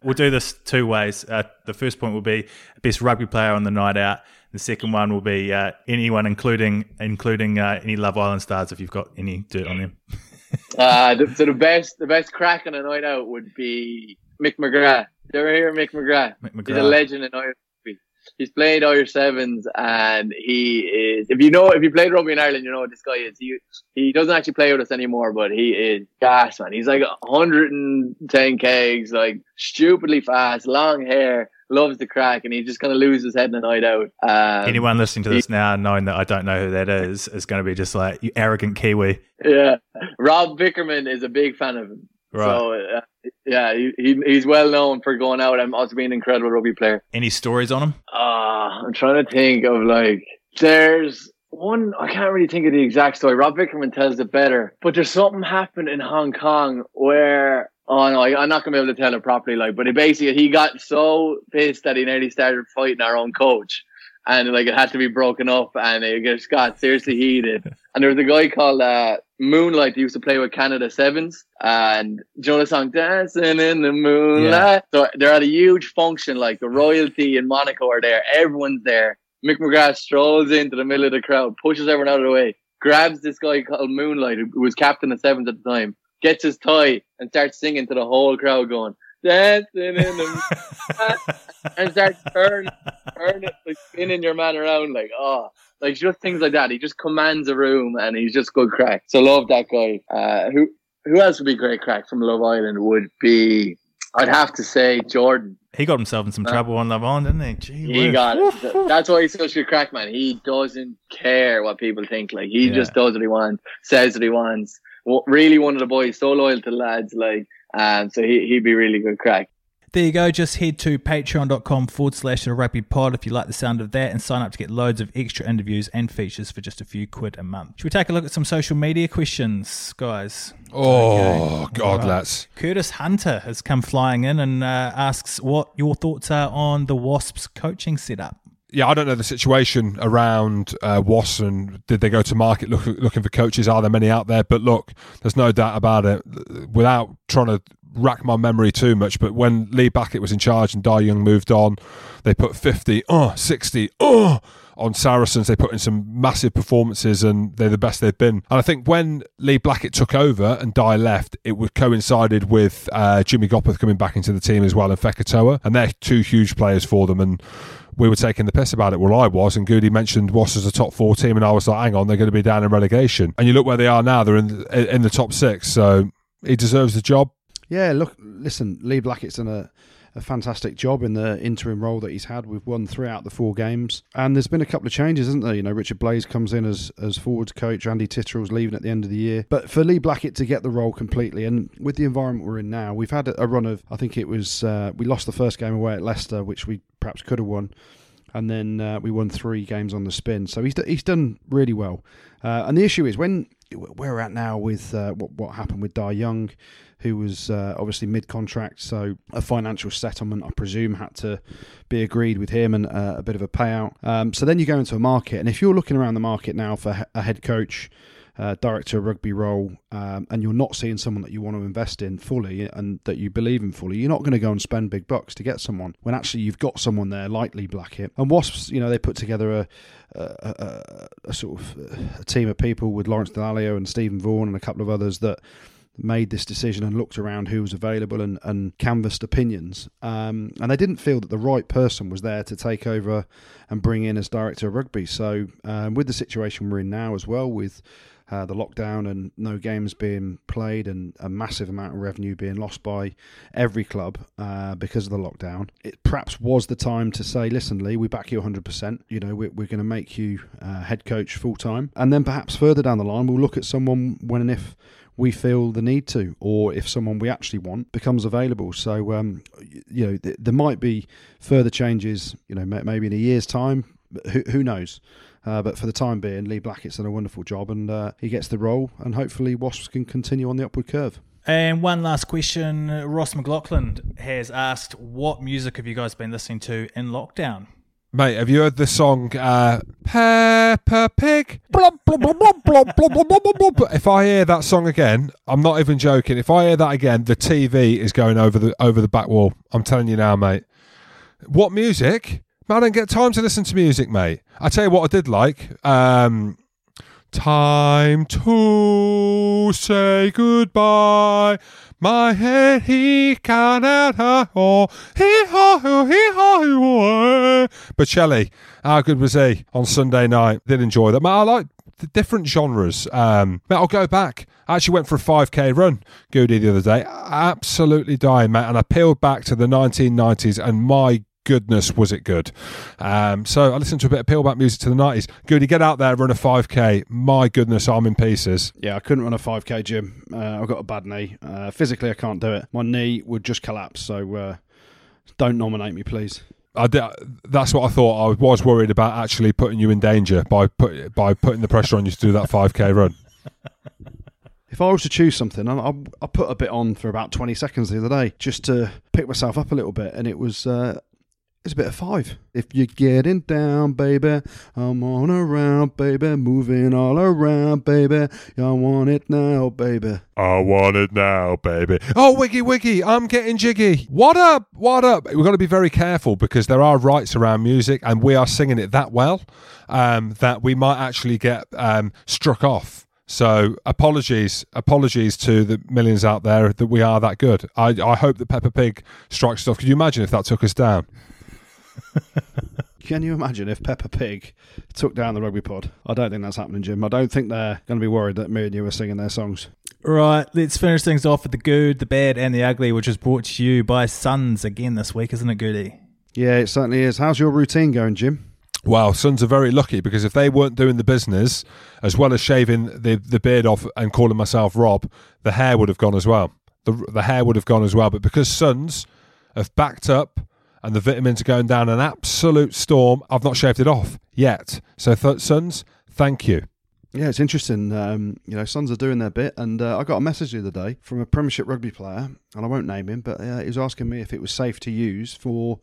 We'll do this two ways. Uh, the first point will be best rugby player on the night out. The second one will be uh, anyone, including including uh, any Love Island stars, if you've got any dirt on them. Uh, the, so the best, the best crack on a night out would be Mick McGrath. You ever hear Mick McGrath? Mick He's a legend in Irish rugby. He's played Irish sevens, and he is. If you know, if you played rugby in Ireland, you know what this guy is. He he doesn't actually play with us anymore, but he is gas, man. He's like 110 kegs, like stupidly fast, long hair, loves the crack, and he's just gonna lose his head in a night out. Um, Anyone listening to this now, knowing that I don't know who that is, is going to be just like you arrogant Kiwi. Yeah, Rob Vickerman is a big fan of him. Right. So uh, yeah, he, he he's well known for going out and also being an incredible rugby player. Any stories on him? Ah, I'm trying to think of like there's one I can't really think of the exact story. Rob Vickerman tells it better, but there's something happened in Hong Kong where. Oh no, I, I'm not gonna be able to tell it properly. Like, but he basically he got so pissed that he nearly started fighting our own coach, and like it had to be broken up, and it just got seriously heated. And there was a guy called uh, Moonlight who used to play with Canada Sevens, and do you know the song "Dancing in the Moonlight"? So they're at a huge function, like the royalty in Monaco are there, everyone's there. Mick McGrath strolls into the middle of the crowd, pushes everyone out of the way, grabs this guy called Moonlight, who who was captain of Sevens at the time, gets his tie, and starts singing to the whole crowd, going "Dancing in the," and starts turning, turning, like spinning your man around, like oh like just things like that. He just commands a room and he's just good crack. So love that guy. Uh, who who else would be great crack from Love Island would be I'd have to say Jordan. He got himself in some trouble on Love Island, didn't he? Gee He got it. That's why he's such a good crack man. He doesn't care what people think. Like he Yeah. just does what he wants, says what he wants. Well, really one of the boys, so loyal to the lads, like um so he he'd be really good crack. There you go. Just head to patreon.com forward slash the rugby pod if you like the sound of that and sign up to get loads of extra interviews and features for just a few quid a month. Should we take a look at some social media questions, guys? Oh, Okay. God, Right. let's. Curtis Hunter has come flying in and uh, asks what your thoughts are on the Wasps coaching setup. Yeah, I don't know the situation around uh, Wasps and did they go to market look, looking for coaches? Are there many out there? But look, there's no doubt about it. Without trying to rack my memory too much, but when Lee Blackett was in charge and Dai Young moved on, they put 50, oh, 60, oh, on Saracens. They put in some massive performances and they're the best they've been. And I think when Lee Blackett took over and Dai left, it would coincided with uh, Jimmy Gopperth coming back into the team as well and Fekitoa. And they're two huge players for them. And we were taking the piss about it. Well, I was, and Goody mentioned Wasps as a top four team, and I was like, hang on, they're going to be down in relegation. And you look where they are now; they're in in the top six. So he deserves the job. Yeah, look, listen, Lee Blackett's done a, a fantastic job in the interim role that he's had. We've won three out the four games, and there's been a couple of changes, isn't there? You know, Richard Blaze comes in as as forwards coach, Andy Titterrell's leaving at the end of the year. But for Lee Blackett to get the role completely, and with the environment we're in now, we've had a, a run of, I think it was, uh, we lost the first game away at Leicester, which we perhaps could have won. And then uh, we won three games on the spin, so he's d- he's done really well. Uh, and the issue is when where we're at now with uh, what what happened with Dai Young, who was uh, obviously mid contract, so a financial settlement, I presume, had to be agreed with him and uh, a bit of a payout. Um, so then you go into a market, and if you're looking around the market now for a head coach, uh, director of rugby role, um, and you're not seeing someone that you want to invest in fully and that you believe in fully, you're not going to go and spend big bucks to get someone when actually you've got someone there like Lee Blackett. And Wasps, you know, they put together a, a, a, a sort of a team of people with Lawrence Dallaglio and Stephen Vaughan and a couple of others that made this decision and looked around who was available and, and canvassed opinions. Um, and they didn't feel that the right person was there to take over and bring in as director of rugby. So, um, with the situation we're in now as well, with uh, the lockdown and no games being played and a massive amount of revenue being lost by every club uh, because of the lockdown, it perhaps was the time to say, listen, Lee, we back you 100%. You know, we're, we're going to make you uh, head coach full time. And then perhaps further down the line, we'll look at someone when and if we feel the need to, or if someone we actually want becomes available. So, um, you know, th- there might be further changes, you know, ma- maybe in a year's time. Who, who knows? Uh, but for the time being, Lee Blackett's done a wonderful job and uh, he gets the role. And hopefully, Wasps can continue on the upward curve. And one last question Ross McLaughlin has asked, What music have you guys been listening to in lockdown? Mate, have you heard the song uh, Peppa Pig? if I hear that song again, I'm not even joking. If I hear that again, the TV is going over the over the back wall. I'm telling you now, mate. What music? Man, I don't get time to listen to music, mate. I tell you what, I did like. Um, time to say goodbye. My head he cannot oh he ho he ho Bocelli, how good was he on Sunday night? Did enjoy that. Mate, I like the different genres. Um, mate, I'll go back. I actually went for a 5k run, Goody, the other day. Absolutely dying, mate. And I peeled back to the 1990s, and my goodness, was it good. Um, so I listened to a bit of peelback music to the 90s. Goody, get out there, run a 5k. My goodness, I'm in pieces. Yeah, I couldn't run a 5k gym. Uh, I've got a bad knee. Uh, physically, I can't do it. My knee would just collapse. So uh, don't nominate me, please. I did, that's what I thought. I was worried about actually putting you in danger by put, by putting the pressure on you to do that 5k run. If I was to choose something, I, I, I put a bit on for about 20 seconds the other day just to pick myself up a little bit, and it was uh, it's a bit of five. If you're getting down, baby, I'm on around, baby, moving all around, baby. I want it now, baby. I want it now, baby. Oh, Wiggy Wiggy, I'm getting jiggy. What up? What up? We've got to be very careful because there are rights around music and we are singing it that well um, that we might actually get um, struck off. So apologies, apologies to the millions out there that we are that good. I, I hope that Peppa Pig strikes us off. Could you imagine if that took us down? Can you imagine if Peppa Pig took down the rugby pod? I don't think that's happening, Jim. I don't think they're going to be worried that me and you are singing their songs. Right, let's finish things off with the good, the bad, and the ugly, which is brought to you by Sons again this week, isn't it, Goody? Yeah, it certainly is. How's your routine going, Jim? Well, Sons are very lucky because if they weren't doing the business, as well as shaving the, the beard off and calling myself Rob, the hair would have gone as well. The, the hair would have gone as well. But because Sons have backed up and the vitamins are going down an absolute storm. I've not shaved it off yet. So, th- sons, thank you. Yeah, it's interesting. Um, you know, Sons are doing their bit, and uh, I got a message the other day from a Premiership rugby player, and I won't name him, but uh, he was asking me if it was safe to use for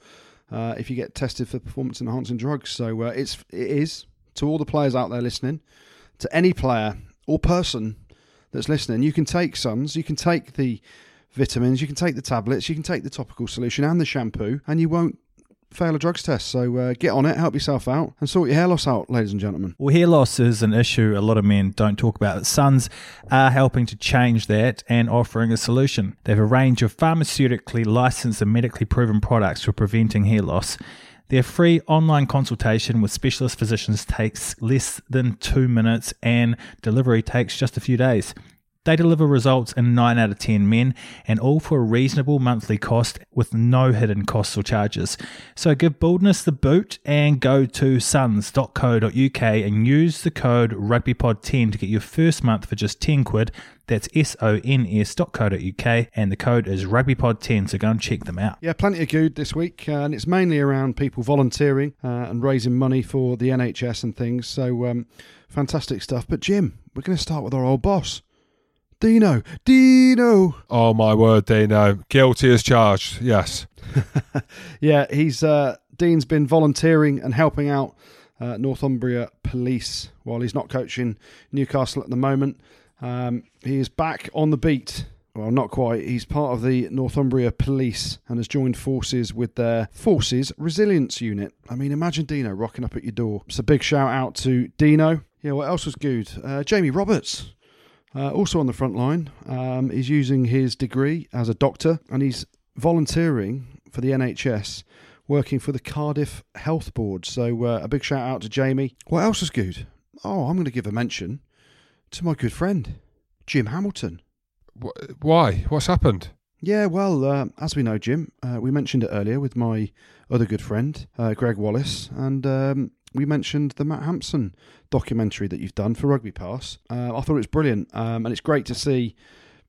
uh, if you get tested for performance enhancing drugs. So uh, it's it is to all the players out there listening, to any player or person that's listening. You can take Sons, you can take the vitamins, you can take the tablets, you can take the topical solution and the shampoo, and you won't fail a drugs test. So uh, get on it, help yourself out, and sort your hair loss out, ladies and gentlemen. Well, hair loss is an issue a lot of men don't talk about. Sons are helping to change that and offering a solution. They have a range of pharmaceutically licensed and medically proven products for preventing hair loss. Their free online consultation with specialist physicians takes less than two minutes and delivery takes just a few days. They deliver results in 9 out of 10 men and all for a reasonable monthly cost with no hidden costs or charges. So give boldness the boot and go to sons.co.uk and use the code rugbypod10 to get your first month for just 10 quid. That's S-O-N-S.co.uk and the code is rugbypod10 so go and check them out. Yeah, plenty of good this week, uh, and it's mainly around people volunteering uh, and raising money for the NHS and things. So um, fantastic stuff. But Jim, we're going to start with our old boss. Dino, Dino. Oh my word, Dino. Guilty as charged. Yes. yeah, he's uh, Dean's been volunteering and helping out uh, Northumbria Police while he's not coaching Newcastle at the moment. Um, he is back on the beat. Well, not quite. He's part of the Northumbria Police and has joined forces with their Forces Resilience Unit. I mean, imagine Dino rocking up at your door. It's a big shout out to Dino. Yeah, what else was good? Uh, Jamie Roberts. Uh, also on the front line, um, he's using his degree as a doctor and he's volunteering for the NHS, working for the Cardiff Health Board. So uh, a big shout out to Jamie. What else is good? Oh, I'm going to give a mention to my good friend, Jim Hamilton. Wh- Why? What's happened? Yeah, well, uh, as we know, Jim, uh, we mentioned it earlier with my other good friend, uh, Gregg Wallace, and um, we mentioned the Matt Hampson documentary that you've done for Rugby Pass. Uh, I thought it was brilliant, um, and it's great to see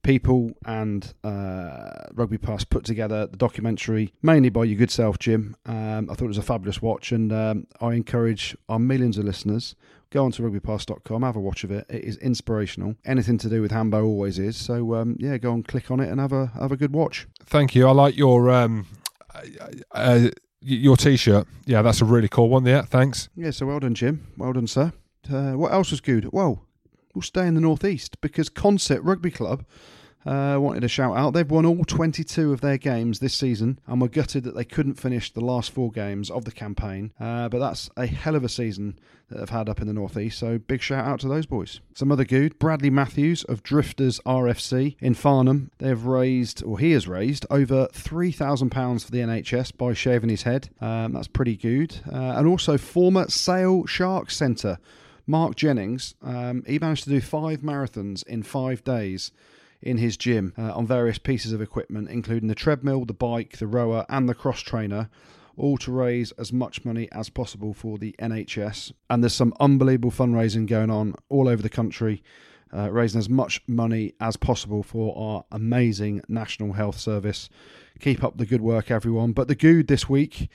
people and uh, Rugby Pass put together the documentary, mainly by your good self, Jim. Um, I thought it was a fabulous watch, and um, I encourage our millions of listeners go on to rugbypass.com, have a watch of it. It is inspirational. Anything to do with Hambo always is. So um, yeah, go and click on it and have a have a good watch. Thank you. I like your um, uh, your t-shirt. Yeah, that's a really cool one. Yeah, thanks. Yeah, so well done, Jim. Well done, sir. Uh, what else was good? Well, we'll stay in the northeast because Consett Rugby Club uh, wanted a shout out. They've won all 22 of their games this season, and we're gutted that they couldn't finish the last four games of the campaign. Uh, but that's a hell of a season that they've had up in the northeast. So big shout out to those boys. Some other good. Bradley Matthews of Drifters RFC in Farnham. They've raised, or he has raised, over three thousand pounds for the NHS by shaving his head. Um, that's pretty good. Uh, and also former Sale Shark Centre. Mark Jennings, um, he managed to do five marathons in five days in his gym uh, on various pieces of equipment, including the treadmill, the bike, the rower, and the cross trainer, all to raise as much money as possible for the NHS. And there's some unbelievable fundraising going on all over the country. Uh, raising as much money as possible for our amazing National Health Service. Keep up the good work, everyone. But the good this week,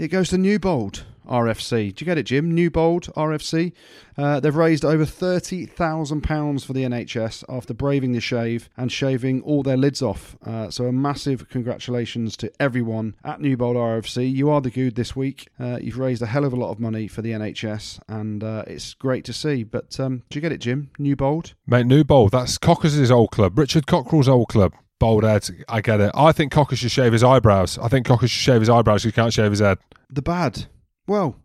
it goes to Newbold RFC. Do you get it, Jim? Newbold RFC. Uh, they've raised over £30,000 for the NHS after braving the shave and shaving all their lids off. Uh, so, a massive congratulations to everyone at Newbold RFC. You are the good this week. Uh, you've raised a hell of a lot of money for the NHS, and uh, it's great to see. But um, do you get it, Jim? Newbold? Mate, Newbold, That's Cockers' old club. Richard Cockerill's old club. Bold head. I get it. I think Cocker should shave his eyebrows. I think Cocker should shave his eyebrows. He can't shave his head. The bad. Well,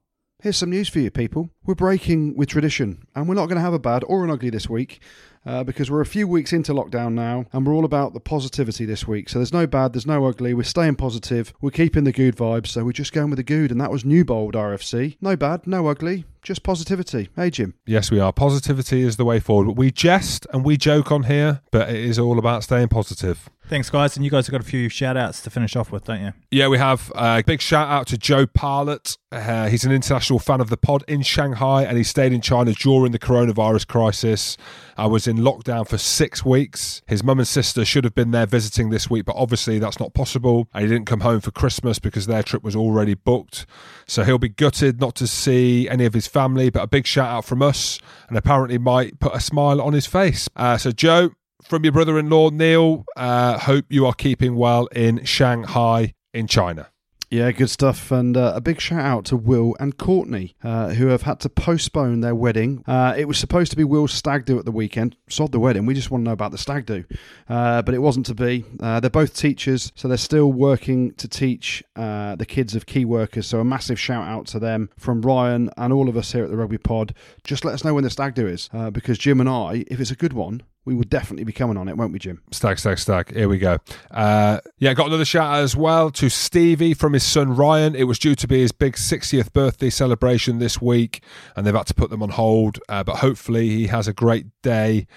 here's some news for you, people. We're breaking with tradition, and we're not going to have a bad or an ugly this week. Uh, because we're a few weeks into lockdown now, and we're all about the positivity this week. So there's no bad, there's no ugly. We're staying positive. We're keeping the good vibes. So we're just going with the good, and that was New Bold RFC. No bad, no ugly. Just positivity. Hey, Jim. Yes, we are. Positivity is the way forward. We jest and we joke on here, but it is all about staying positive. Thanks, guys. And you guys have got a few shout outs to finish off with, don't you? Yeah, we have a big shout out to Joe Parlett. Uh, he's an international fan of the pod in Shanghai and he stayed in China during the coronavirus crisis. I was in lockdown for six weeks. His mum and sister should have been there visiting this week, but obviously that's not possible. And he didn't come home for Christmas because their trip was already booked. So he'll be gutted not to see any of his family, but a big shout out from us and apparently might put a smile on his face. Uh, so, Joe, from your brother in law, Neil. Uh, hope you are keeping well in Shanghai, in China. Yeah, good stuff. And uh, a big shout out to Will and Courtney, uh, who have had to postpone their wedding. Uh, it was supposed to be Will's stag do at the weekend. Sod the wedding. We just want to know about the stag do. Uh, but it wasn't to be. Uh, they're both teachers, so they're still working to teach uh, the kids of key workers. So a massive shout out to them from Ryan and all of us here at the Rugby Pod. Just let us know when the stag do is, because Jim and I, if it's a good one, we will definitely be coming on it, won't we, Jim? Stag, stag, stag. Here we go. Uh, yeah, got another shout out as well to Stevie from his son Ryan. It was due to be his big 60th birthday celebration this week, and they've had to put them on hold. Uh, but hopefully, he has a great day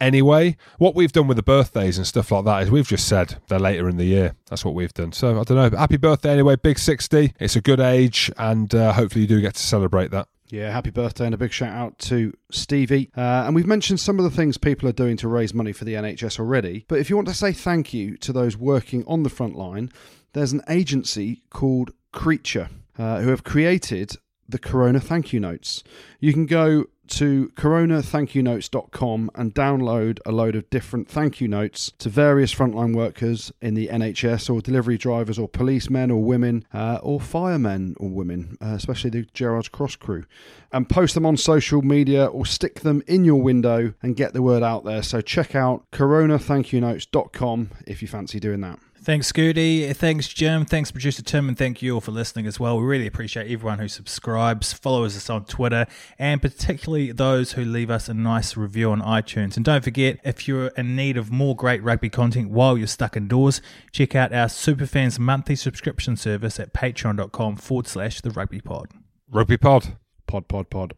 anyway. What we've done with the birthdays and stuff like that is we've just said they're later in the year. That's what we've done. So I don't know. Happy birthday anyway, big 60. It's a good age, and uh, hopefully, you do get to celebrate that. Yeah, happy birthday and a big shout out to Stevie. Uh, and we've mentioned some of the things people are doing to raise money for the NHS already. But if you want to say thank you to those working on the front line, there's an agency called Creature uh, who have created the Corona thank you notes. You can go to coronathankyounotes.com and download a load of different thank you notes to various frontline workers in the NHS or delivery drivers or policemen or women uh, or firemen or women, uh, especially the Gerrard's Cross crew, and post them on social media or stick them in your window and get the word out there. So check out coronathankyounotes.com if you fancy doing that. Thanks, Scooty. Thanks, Jim. Thanks, producer Tim, and thank you all for listening as well. We really appreciate everyone who subscribes, follows us on Twitter, and particularly those who leave us a nice review on iTunes. And don't forget, if you're in need of more great rugby content while you're stuck indoors, check out our Superfans monthly subscription service at patreon.com forward slash the rugby pod. Rugby pod. Pod, pod, pod.